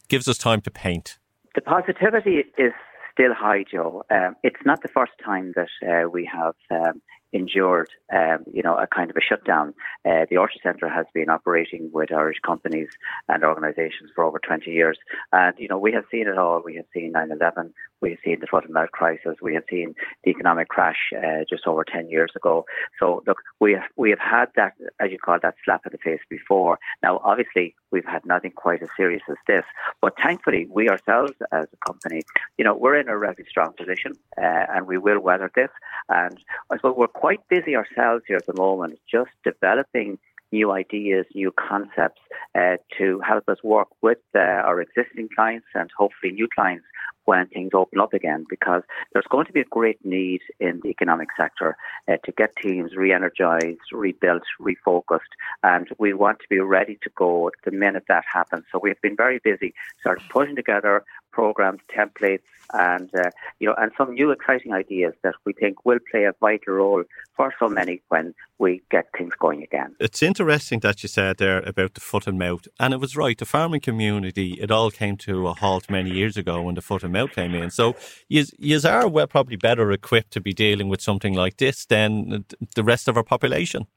Gives us time to paint. The positivity is still high, Joe. Um, it's not the first time that uh, we have um, endured, um, you know, a kind of a shutdown. Uh, the Orchard Centre has been operating with Irish companies and organisations for over 20 years. And, you know, we have seen it all. We have seen 9-11. We have seen the mouth crisis. We have seen the economic crash uh, just over 10 years ago. So, look, we have, we have had that, as you call that slap in the face before. Now, obviously, we've had nothing quite as serious as this. But thankfully, we ourselves as a company, you know, we're in a relatively strong position uh, and we will weather this. And I suppose we're quite busy ourselves here at the moment, just developing new ideas, new concepts uh, to help us work with uh, our existing clients and hopefully new clients when things open up again because there's going to be a great need in the economic sector uh, to get teams re-energized, rebuilt, refocused and we want to be ready to go the minute that happens. So we've been very busy sort of putting together programs, templates, and uh, you know, and some new exciting ideas that we think will play a vital role for so many when we get things going again. It's interesting that you said there about the foot and mouth, and it was right. The farming community, it all came to a halt many years ago when the foot and mouth came in. So you are well probably better equipped to be dealing with something like this than the rest of our population.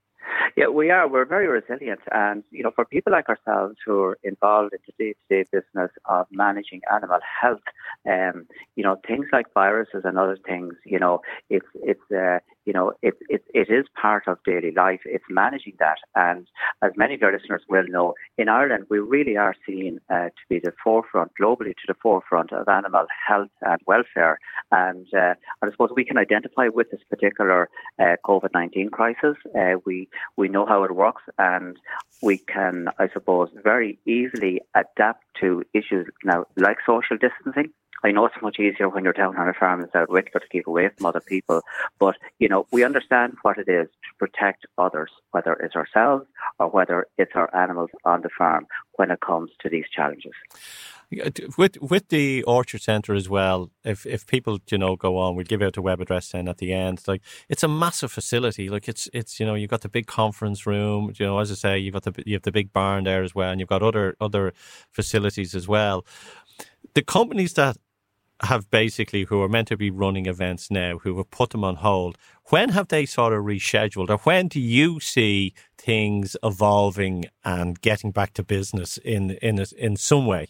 Yeah, we are. We're very resilient. And, you know, for people like ourselves who are involved in the day to day business of managing animal health, um, you know, things like viruses and other things, you know, it's, it's, uh, you know, it, it, it is part of daily life. It's managing that. And as many of your listeners will know, in Ireland, we really are seen uh, to be the forefront, globally to the forefront of animal health and welfare. And, uh, I suppose we can identify with this particular uh, COVID 19 crisis. Uh, we, we know how it works and we can, I suppose, very easily adapt to issues now like social distancing. I know it's much easier when you're down on a farm in South Wicklow to keep away from other people, but you know we understand what it is to protect others, whether it's ourselves or whether it's our animals on the farm when it comes to these challenges. With with the Orchard Centre as well, if if people you know go on, we'll give out a web address then at the end. Like it's a massive facility. Like it's it's you know you've got the big conference room. You know as I say, you've got the you have the big barn there as well, and you've got other other facilities as well. The companies that have basically who are meant to be running events now who have put them on hold when have they sort of rescheduled? Or when do you see things evolving and getting back to business in in in some way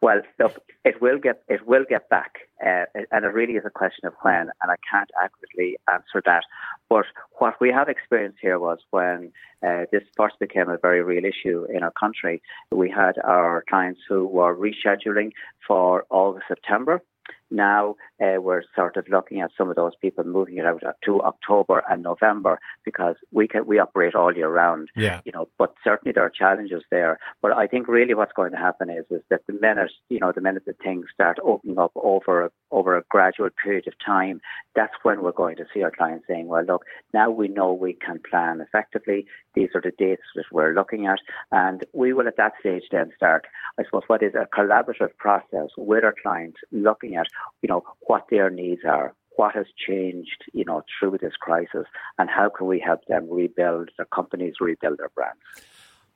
well look it will get it will get back uh, and it really is a question of when and I can't accurately answer that. But what we have experienced here was when uh, this first became a very real issue in our country. We had our clients who were rescheduling for August September Now uh, we're sort of looking at some of those people moving it out to October and November because we can we operate all year round. Yeah. You know, but certainly there are challenges there. But I think really what's going to happen is is that the minute you know the minute that things start opening up over a, over a gradual period of time, that's when we're going to see our clients saying, well, look, now we know we can plan effectively. These are the dates that we're looking at, and we will at that stage then start, I suppose, what is a collaborative process with our clients, looking at you know what their needs are, what has changed, you know, through this crisis, and how can we help them rebuild their companies, rebuild their brands.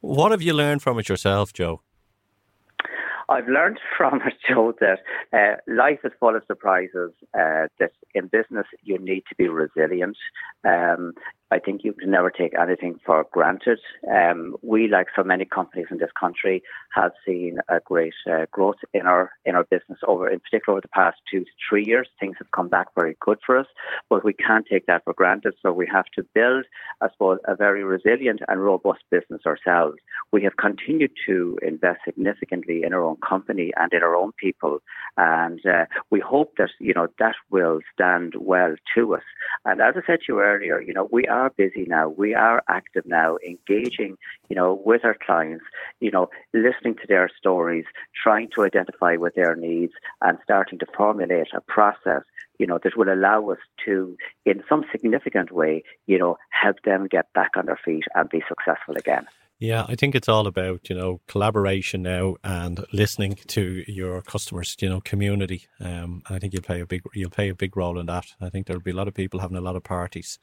What have you learned from it yourself, Joe? I've learned from it, Joe, that uh, life is full of surprises. Uh, that in business you need to be resilient. Um, I think you can never take anything for granted. Um, we, like so many companies in this country, have seen a great uh, growth in our in our business over, in particular, over the past two to three years. Things have come back very good for us, but we can't take that for granted. So we have to build, I suppose, a very resilient and robust business ourselves. We have continued to invest significantly in our own company and in our own people, and uh, we hope that you know that will stand well to us. And as I said to you earlier, you know we are busy now. We are active now, engaging, you know, with our clients, you know, listening to their stories, trying to identify what their needs and starting to formulate a process, you know, that will allow us to, in some significant way, you know, help them get back on their feet and be successful again. Yeah, I think it's all about you know collaboration now and listening to your customers, you know, community. Um, I think you'll play a big you'll play a big role in that. I think there'll be a lot of people having a lot of parties.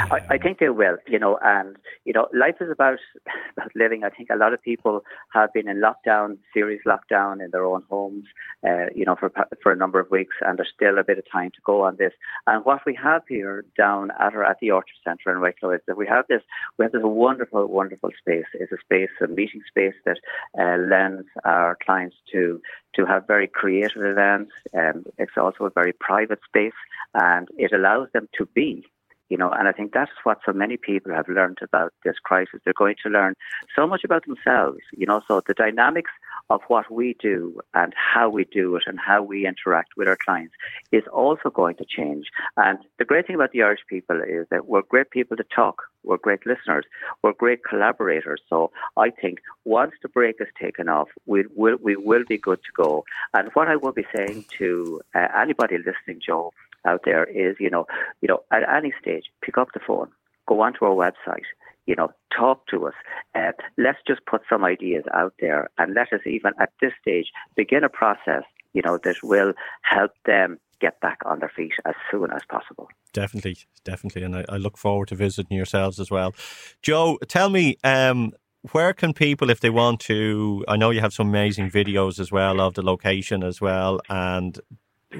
Um, I, I, think they will, you know, and you know, life is about about living. I think a lot of people have been in lockdown, serious lockdown in their own homes, uh, you know, for for a number of weeks, and there's still a bit of time to go on this. And what we have here down at our, at the Orchard Centre in Wicklow is that we have this we have this wonderful, wonderful space is a space, a meeting space that uh, lends our clients to to have very creative events. Um, it's also a very private space, and it allows them to be you know, and I think that's what so many people have learned about this crisis. They're going to learn so much about themselves, you know, so the dynamics of what we do and how we do it and how we interact with our clients is also going to change. And the great thing about the Irish people is that we're great people to talk. We're great listeners. We're great collaborators. So I think once the break is taken off, we will, we will be good to go. And what I will be saying to uh, anybody listening, Joe, out there is, you know, you know, at any stage, pick up the phone, go onto our website, you know, talk to us. Uh, let's just put some ideas out there and let us even at this stage begin a process, you know, that will help them get back on their feet as soon as possible. Definitely, definitely. And I, I look forward to visiting yourselves as well. Joe, tell me, um, where can people, if they want to, I know you have some amazing videos as well of the location as well and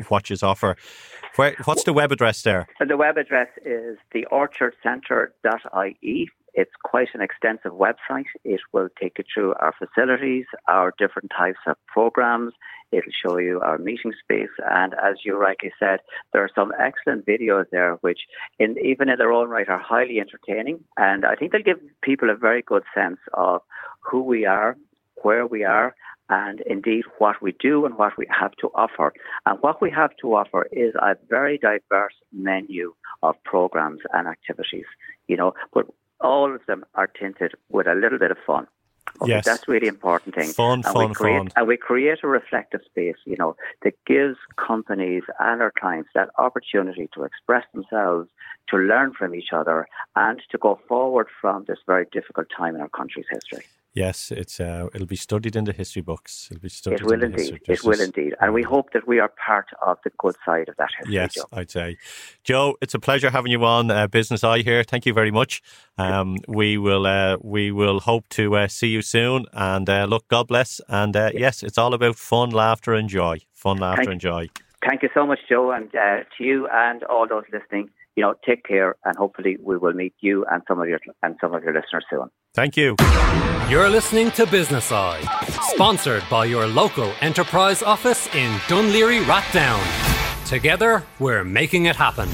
what you offer. Where, what's the web address there? The web address is theorchardcentre.ie. It's quite an extensive website. It will take you through our facilities, our different types of programs. It'll show you our meeting space. And as you rightly said, there are some excellent videos there, which in, even in their own right are highly entertaining. And I think they'll give people a very good sense of who we are, where we are, and indeed what we do and what we have to offer. And what we have to offer is a very diverse menu of programs and activities, you know, but all of them are tinted with a little bit of fun. Okay, yes. That's really important thing. Fun, and fun, we create, fun. And we create a reflective space, you know, that gives companies and our clients that opportunity to express themselves, to learn from each other, and to go forward from this very difficult time in our country's history. Yes, it's uh, it'll be studied in the history books. It'll be studied. It will in indeed. It will indeed, and we hope that we are part of the good side of that history. Yes, Joe. I'd say, Joe, it's a pleasure having you on uh, Business Eye here. Thank you very much. Um, we will uh, we will hope to uh, see you soon. And uh, look, God bless. And uh, yes, it's all about fun, laughter, and joy. Fun, laughter, Thank- and joy. Thank you so much, Joe, and uh, to you and all those listening. You know, take care, and hopefully we will meet you and some of your and some of your listeners soon. Thank you. You're listening to Business Eye, sponsored by your local enterprise office in Dún Laoghaire Rathdown. Together, we're making it happen.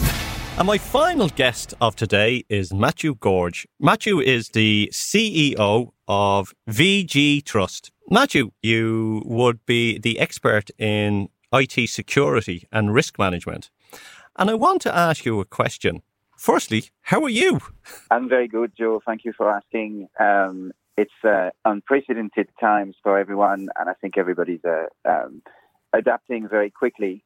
And my final guest of today is Mathieu Gorge. Mathieu is the CEO of VG Trust. Mathieu, you would be the expert in IT security and risk management. And I want to ask you a question. Firstly, how are you? I'm very good, Joe. Thank you for asking. Um, it's uh, unprecedented times for everyone, and I think everybody's uh, um, adapting very quickly.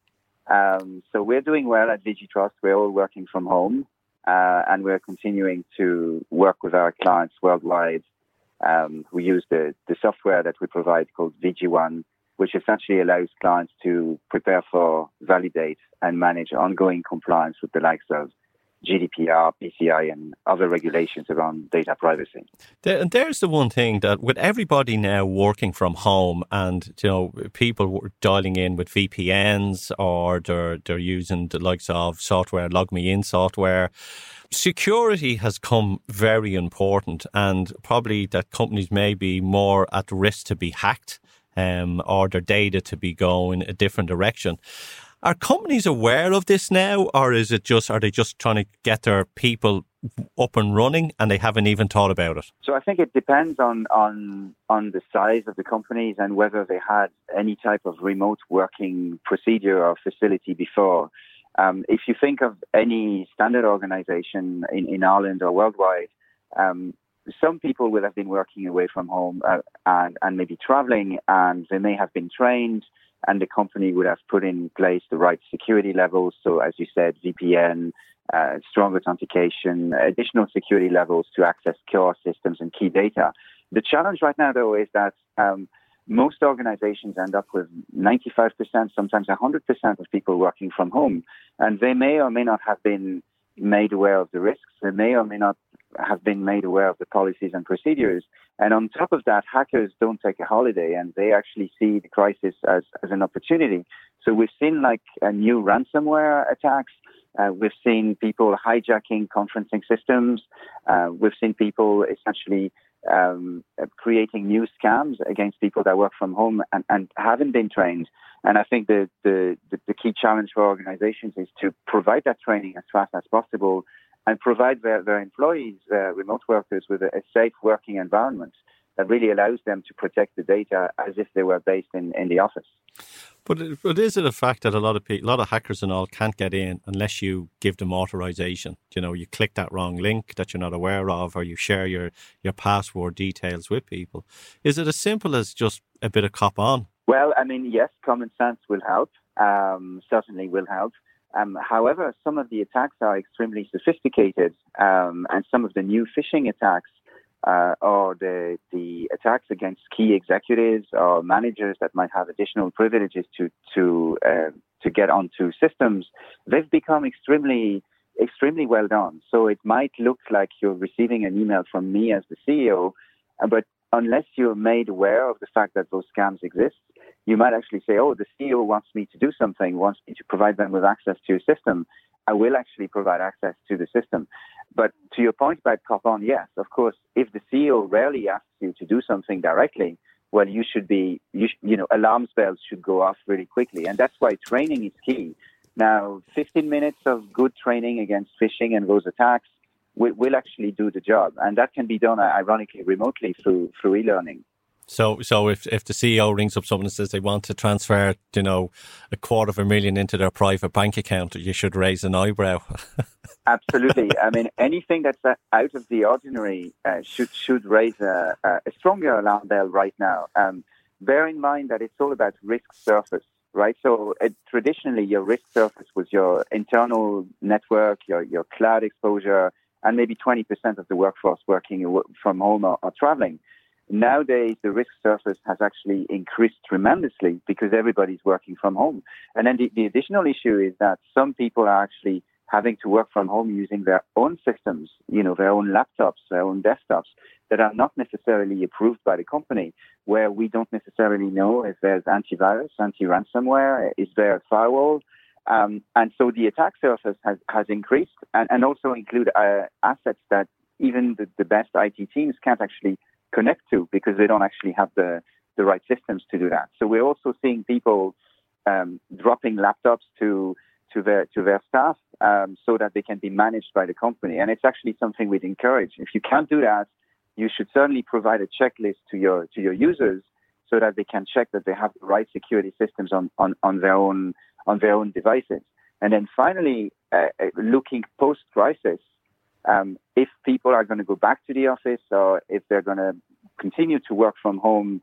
Um, so we're doing well at VigiTrust. We're all working from home, uh, and we're continuing to work with our clients worldwide. Um, we use the, the software that we provide called VigiOne, which essentially allows clients to prepare for, validate, and manage ongoing compliance with the likes of GDPR, PCI, and other regulations around data privacy. And there's the one thing that with everybody now working from home, and you know people dialing in with VPNs or they're they're using the likes of software, log me in software. Security has come very important, and probably that companies may be more at risk to be hacked. Um, or their data to be going a different direction. Are companies aware of this now, or is it just are they just trying to get their people up and running and they haven't even thought about it? So I think it depends on on on the size of the companies and whether they had any type of remote working procedure or facility before. Um, if you think of any standard organization in, in Ireland or worldwide, um, some people will have been working away from home uh, and, and maybe traveling, and they may have been trained and the company would have put in place the right security levels. So, as you said, VPN, uh, strong authentication, additional security levels to access core systems and key data. The challenge right now, though, is that um, most organizations end up with 95%, sometimes 100% of people working from home. And they may or may not have been made aware of the risks. They may or may not have been made aware of the policies and procedures. And on top of that, hackers don't take a holiday and they actually see the crisis as, as an opportunity. So we've seen like new ransomware attacks. Uh, we've seen people hijacking conferencing systems. Uh, we've seen people essentially um, creating new scams against people that work from home and, and haven't been trained. And I think the, the, the, key challenge for organizations is to provide that training as fast as possible and provide their, their employees, their remote workers, with a, a, safe working environment that really allows them to protect the data as if they were based in, in the office. But, but is it a fact that a lot of people, a lot of hackers and all can't get in unless you give them authorization? You know, you click that wrong link that you're not aware of, or you share your, your password details with people. Is it as simple as just a bit of cop on? Well, I mean, yes, common sense will help. Um, certainly will help. Um, however, some of the attacks are extremely sophisticated, um, and some of the new phishing attacks uh, or the, the attacks against key executives or managers that might have additional privileges to to uh, to get onto systems, they've become extremely extremely well done. So it might look like you're receiving an email from me as the CEO, but unless you're made aware of the fact that those scams exist, you might actually say, oh, the CEO wants me to do something, wants me to provide them with access to a system. I will actually provide access to the system. But to your point about cop on, yes, of course, if the CEO rarely asks you to do something directly, well, you should be, you, sh- you know, alarm bells should go off really quickly. And that's why training is key. Now, 15 minutes of good training against phishing and those attacks will, will actually do the job. And that can be done, uh, ironically, remotely through, through e-learning. So, so if, if the CEO rings up someone and says they want to transfer, you know, a quarter of a million into their private bank account, you should raise an eyebrow. Absolutely. I mean, anything that's uh, out of the ordinary uh, should should raise a, a, stronger alarm bell right now. Um, bear in mind that it's all about risk surface, right? So uh, traditionally, your risk surface was your internal network, your your cloud exposure, and maybe 20% of the workforce working from home or, or traveling. Nowadays, the risk surface has actually increased tremendously because everybody's working from home. And then the, the, additional issue is that some people are actually having to work from home using their own systems, you know, their own laptops, their own desktops that are not necessarily approved by the company, where we don't necessarily know if there's antivirus, anti-ransomware, is there a firewall, um, and so the attack surface has, has increased and, and also include uh, assets that even the, the best IT teams can't actually connect to because they don't actually have the, the right systems to do that. So we're also seeing people um, dropping laptops to to their to their staff um, so that they can be managed by the company. And it's actually something we'd encourage. If you can't do that, you should certainly provide a checklist to your to your users so that they can check that they have the right security systems on, on, on their own on their own devices. And then finally, uh, uh looking post crisis, um, if people are going to go back to the office or if they're going to continue to work from home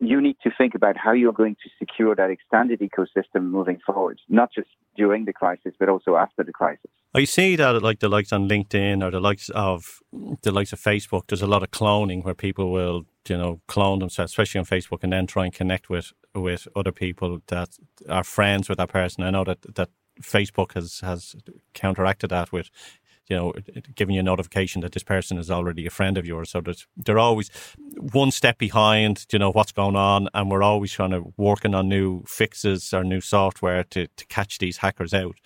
you need to think about how you're going to secure that extended ecosystem moving forward, not just during the crisis, but also after the crisis. I see that like the likes on LinkedIn or the likes of the likes of Facebook, there's a lot of cloning where people will, you know, clone themselves, especially on Facebook, and then try and connect with with other people that are friends with that person. I know that that Facebook has has counteracted that with you know, giving you a notification that this person is already a friend of yours. So that they're always one step behind, you know, what's going on. And we're always trying to working on new fixes or new software to, to catch these hackers out.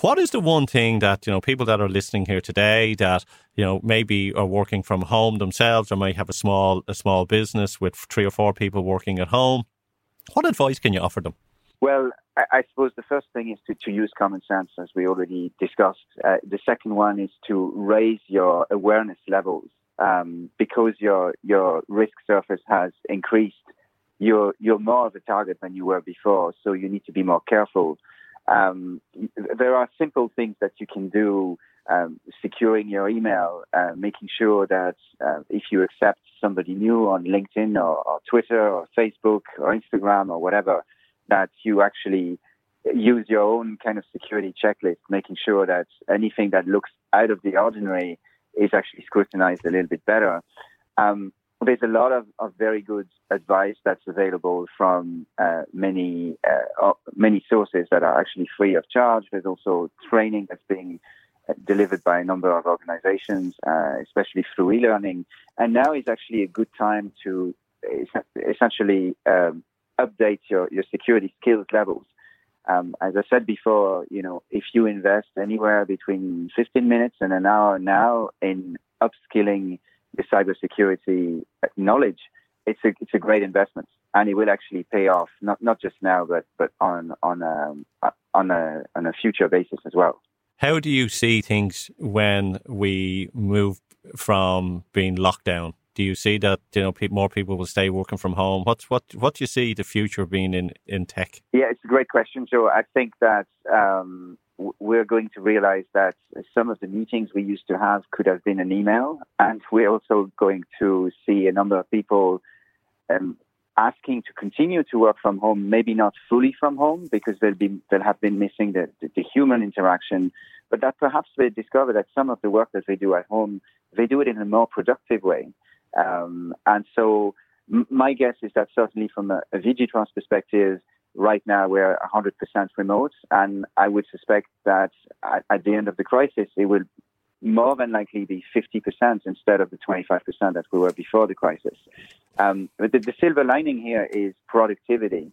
What is the one thing that, you know, people that are listening here today that, you know, maybe are working from home themselves or might have a small, a small business with three or four people working at home? What advice can you offer them? Well, I, I suppose the first thing is to, to use common sense, as we already discussed. Uh, the second one is to raise your awareness levels um, because your your risk surface has increased. You're you're more of a target than you were before, so you need to be more careful. Um, there are simple things that you can do. Um, securing your email, uh, making sure that uh, if you accept somebody new on LinkedIn or, or Twitter or Facebook or Instagram or whatever, that you actually use your own kind of security checklist, making sure that anything that looks out of the ordinary is actually scrutinized a little bit better. Um, there's a lot of, of, very good advice that's available from uh, many uh, many sources that are actually free of charge. There's also training that's being uh, delivered by a number of organizations, uh, especially through e-learning. And now is actually a good time to essentially um, update your, your security skills levels. Um, as I said before, you know, if you invest anywhere between 15 minutes and an hour now in upskilling the cybersecurity uh, knowledge, it's a it's a great investment, and it will actually pay off not not just now, but but on on a on a on a future basis as well. How do you see things when we move from being locked down do you see that you know more people will stay working from home? What's what what do you see the future being in in tech? Yeah, it's a great question, Joe. I think that um, we're going to realize that some of the meetings we used to have could have been an email, and we're also going to see a number of people. Um, asking to continue to work from home, maybe not fully from home because they'll be they'll have been missing the, the, the, human interaction, but that perhaps they discover that some of the work that they do at home, they do it in a more productive way. Um, and so m- my guess is that certainly from a, a VigiTrust perspective, right now we're 100% remote. And I would suspect that at, at, the end of the crisis, it will more than likely be 50% instead of the 25% that we were before the crisis. Um, but the, the, silver lining here is productivity,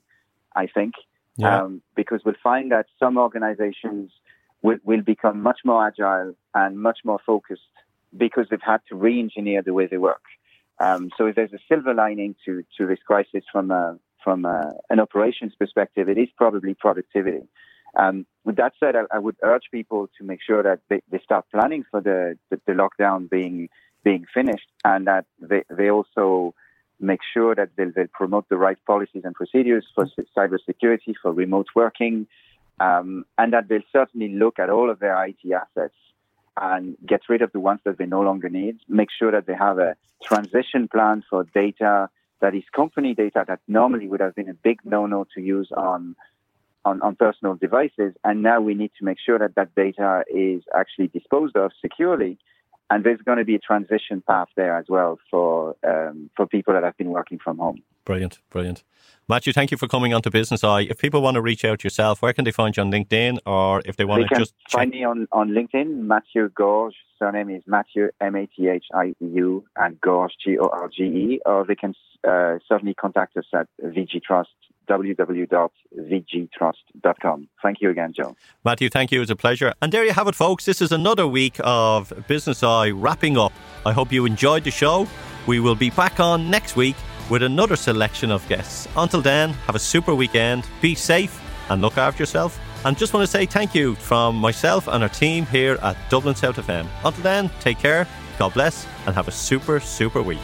I think, yeah. um, because we'll find that some organizations will, will become much more agile and much more focused because they've had to re-engineer the way they work. Um, so if there's a silver lining to, to this crisis from a, from a, an operations perspective, it is probably productivity. Um, with that said, I, I, would urge people to make sure that they, they start planning for the, the, the, lockdown being being finished, and that they, they also make sure that they'll, they'll promote the right policies and procedures for cybersecurity, for remote working, um, and that they'll certainly look at all of their IT assets and get rid of the ones that they no longer need. Make sure that they have a transition plan for data that is company data that normally would have been a big no-no to use on, on, on personal devices. And now we need to make sure that that data is actually disposed of securely and there's going to be a transition path there as well for um, for people that have been working from home. Brilliant, brilliant. Mathieu, thank you for coming on to Business Eye. If people want to reach out yourself, where can they find you on LinkedIn, or if they want they to just find check? me on, on LinkedIn, Mathieu Gorge. Surname is Mathieu M A T H I E U and Gorge G O R G E, or they can uh, certainly contact us at VigiTrust www.vigitrust.com. Thank you again, Joe. Mathieu, thank you. It was a pleasure. And there you have it, folks. This is another week of Business Eye wrapping up. I hope you enjoyed the show. We will be back on next week with another selection of guests. Until then, have a super weekend, be safe, and look after yourself. And just want to say thank you from myself and our team here at Dublin South FM. Until then, take care, God bless, and have a super, super week.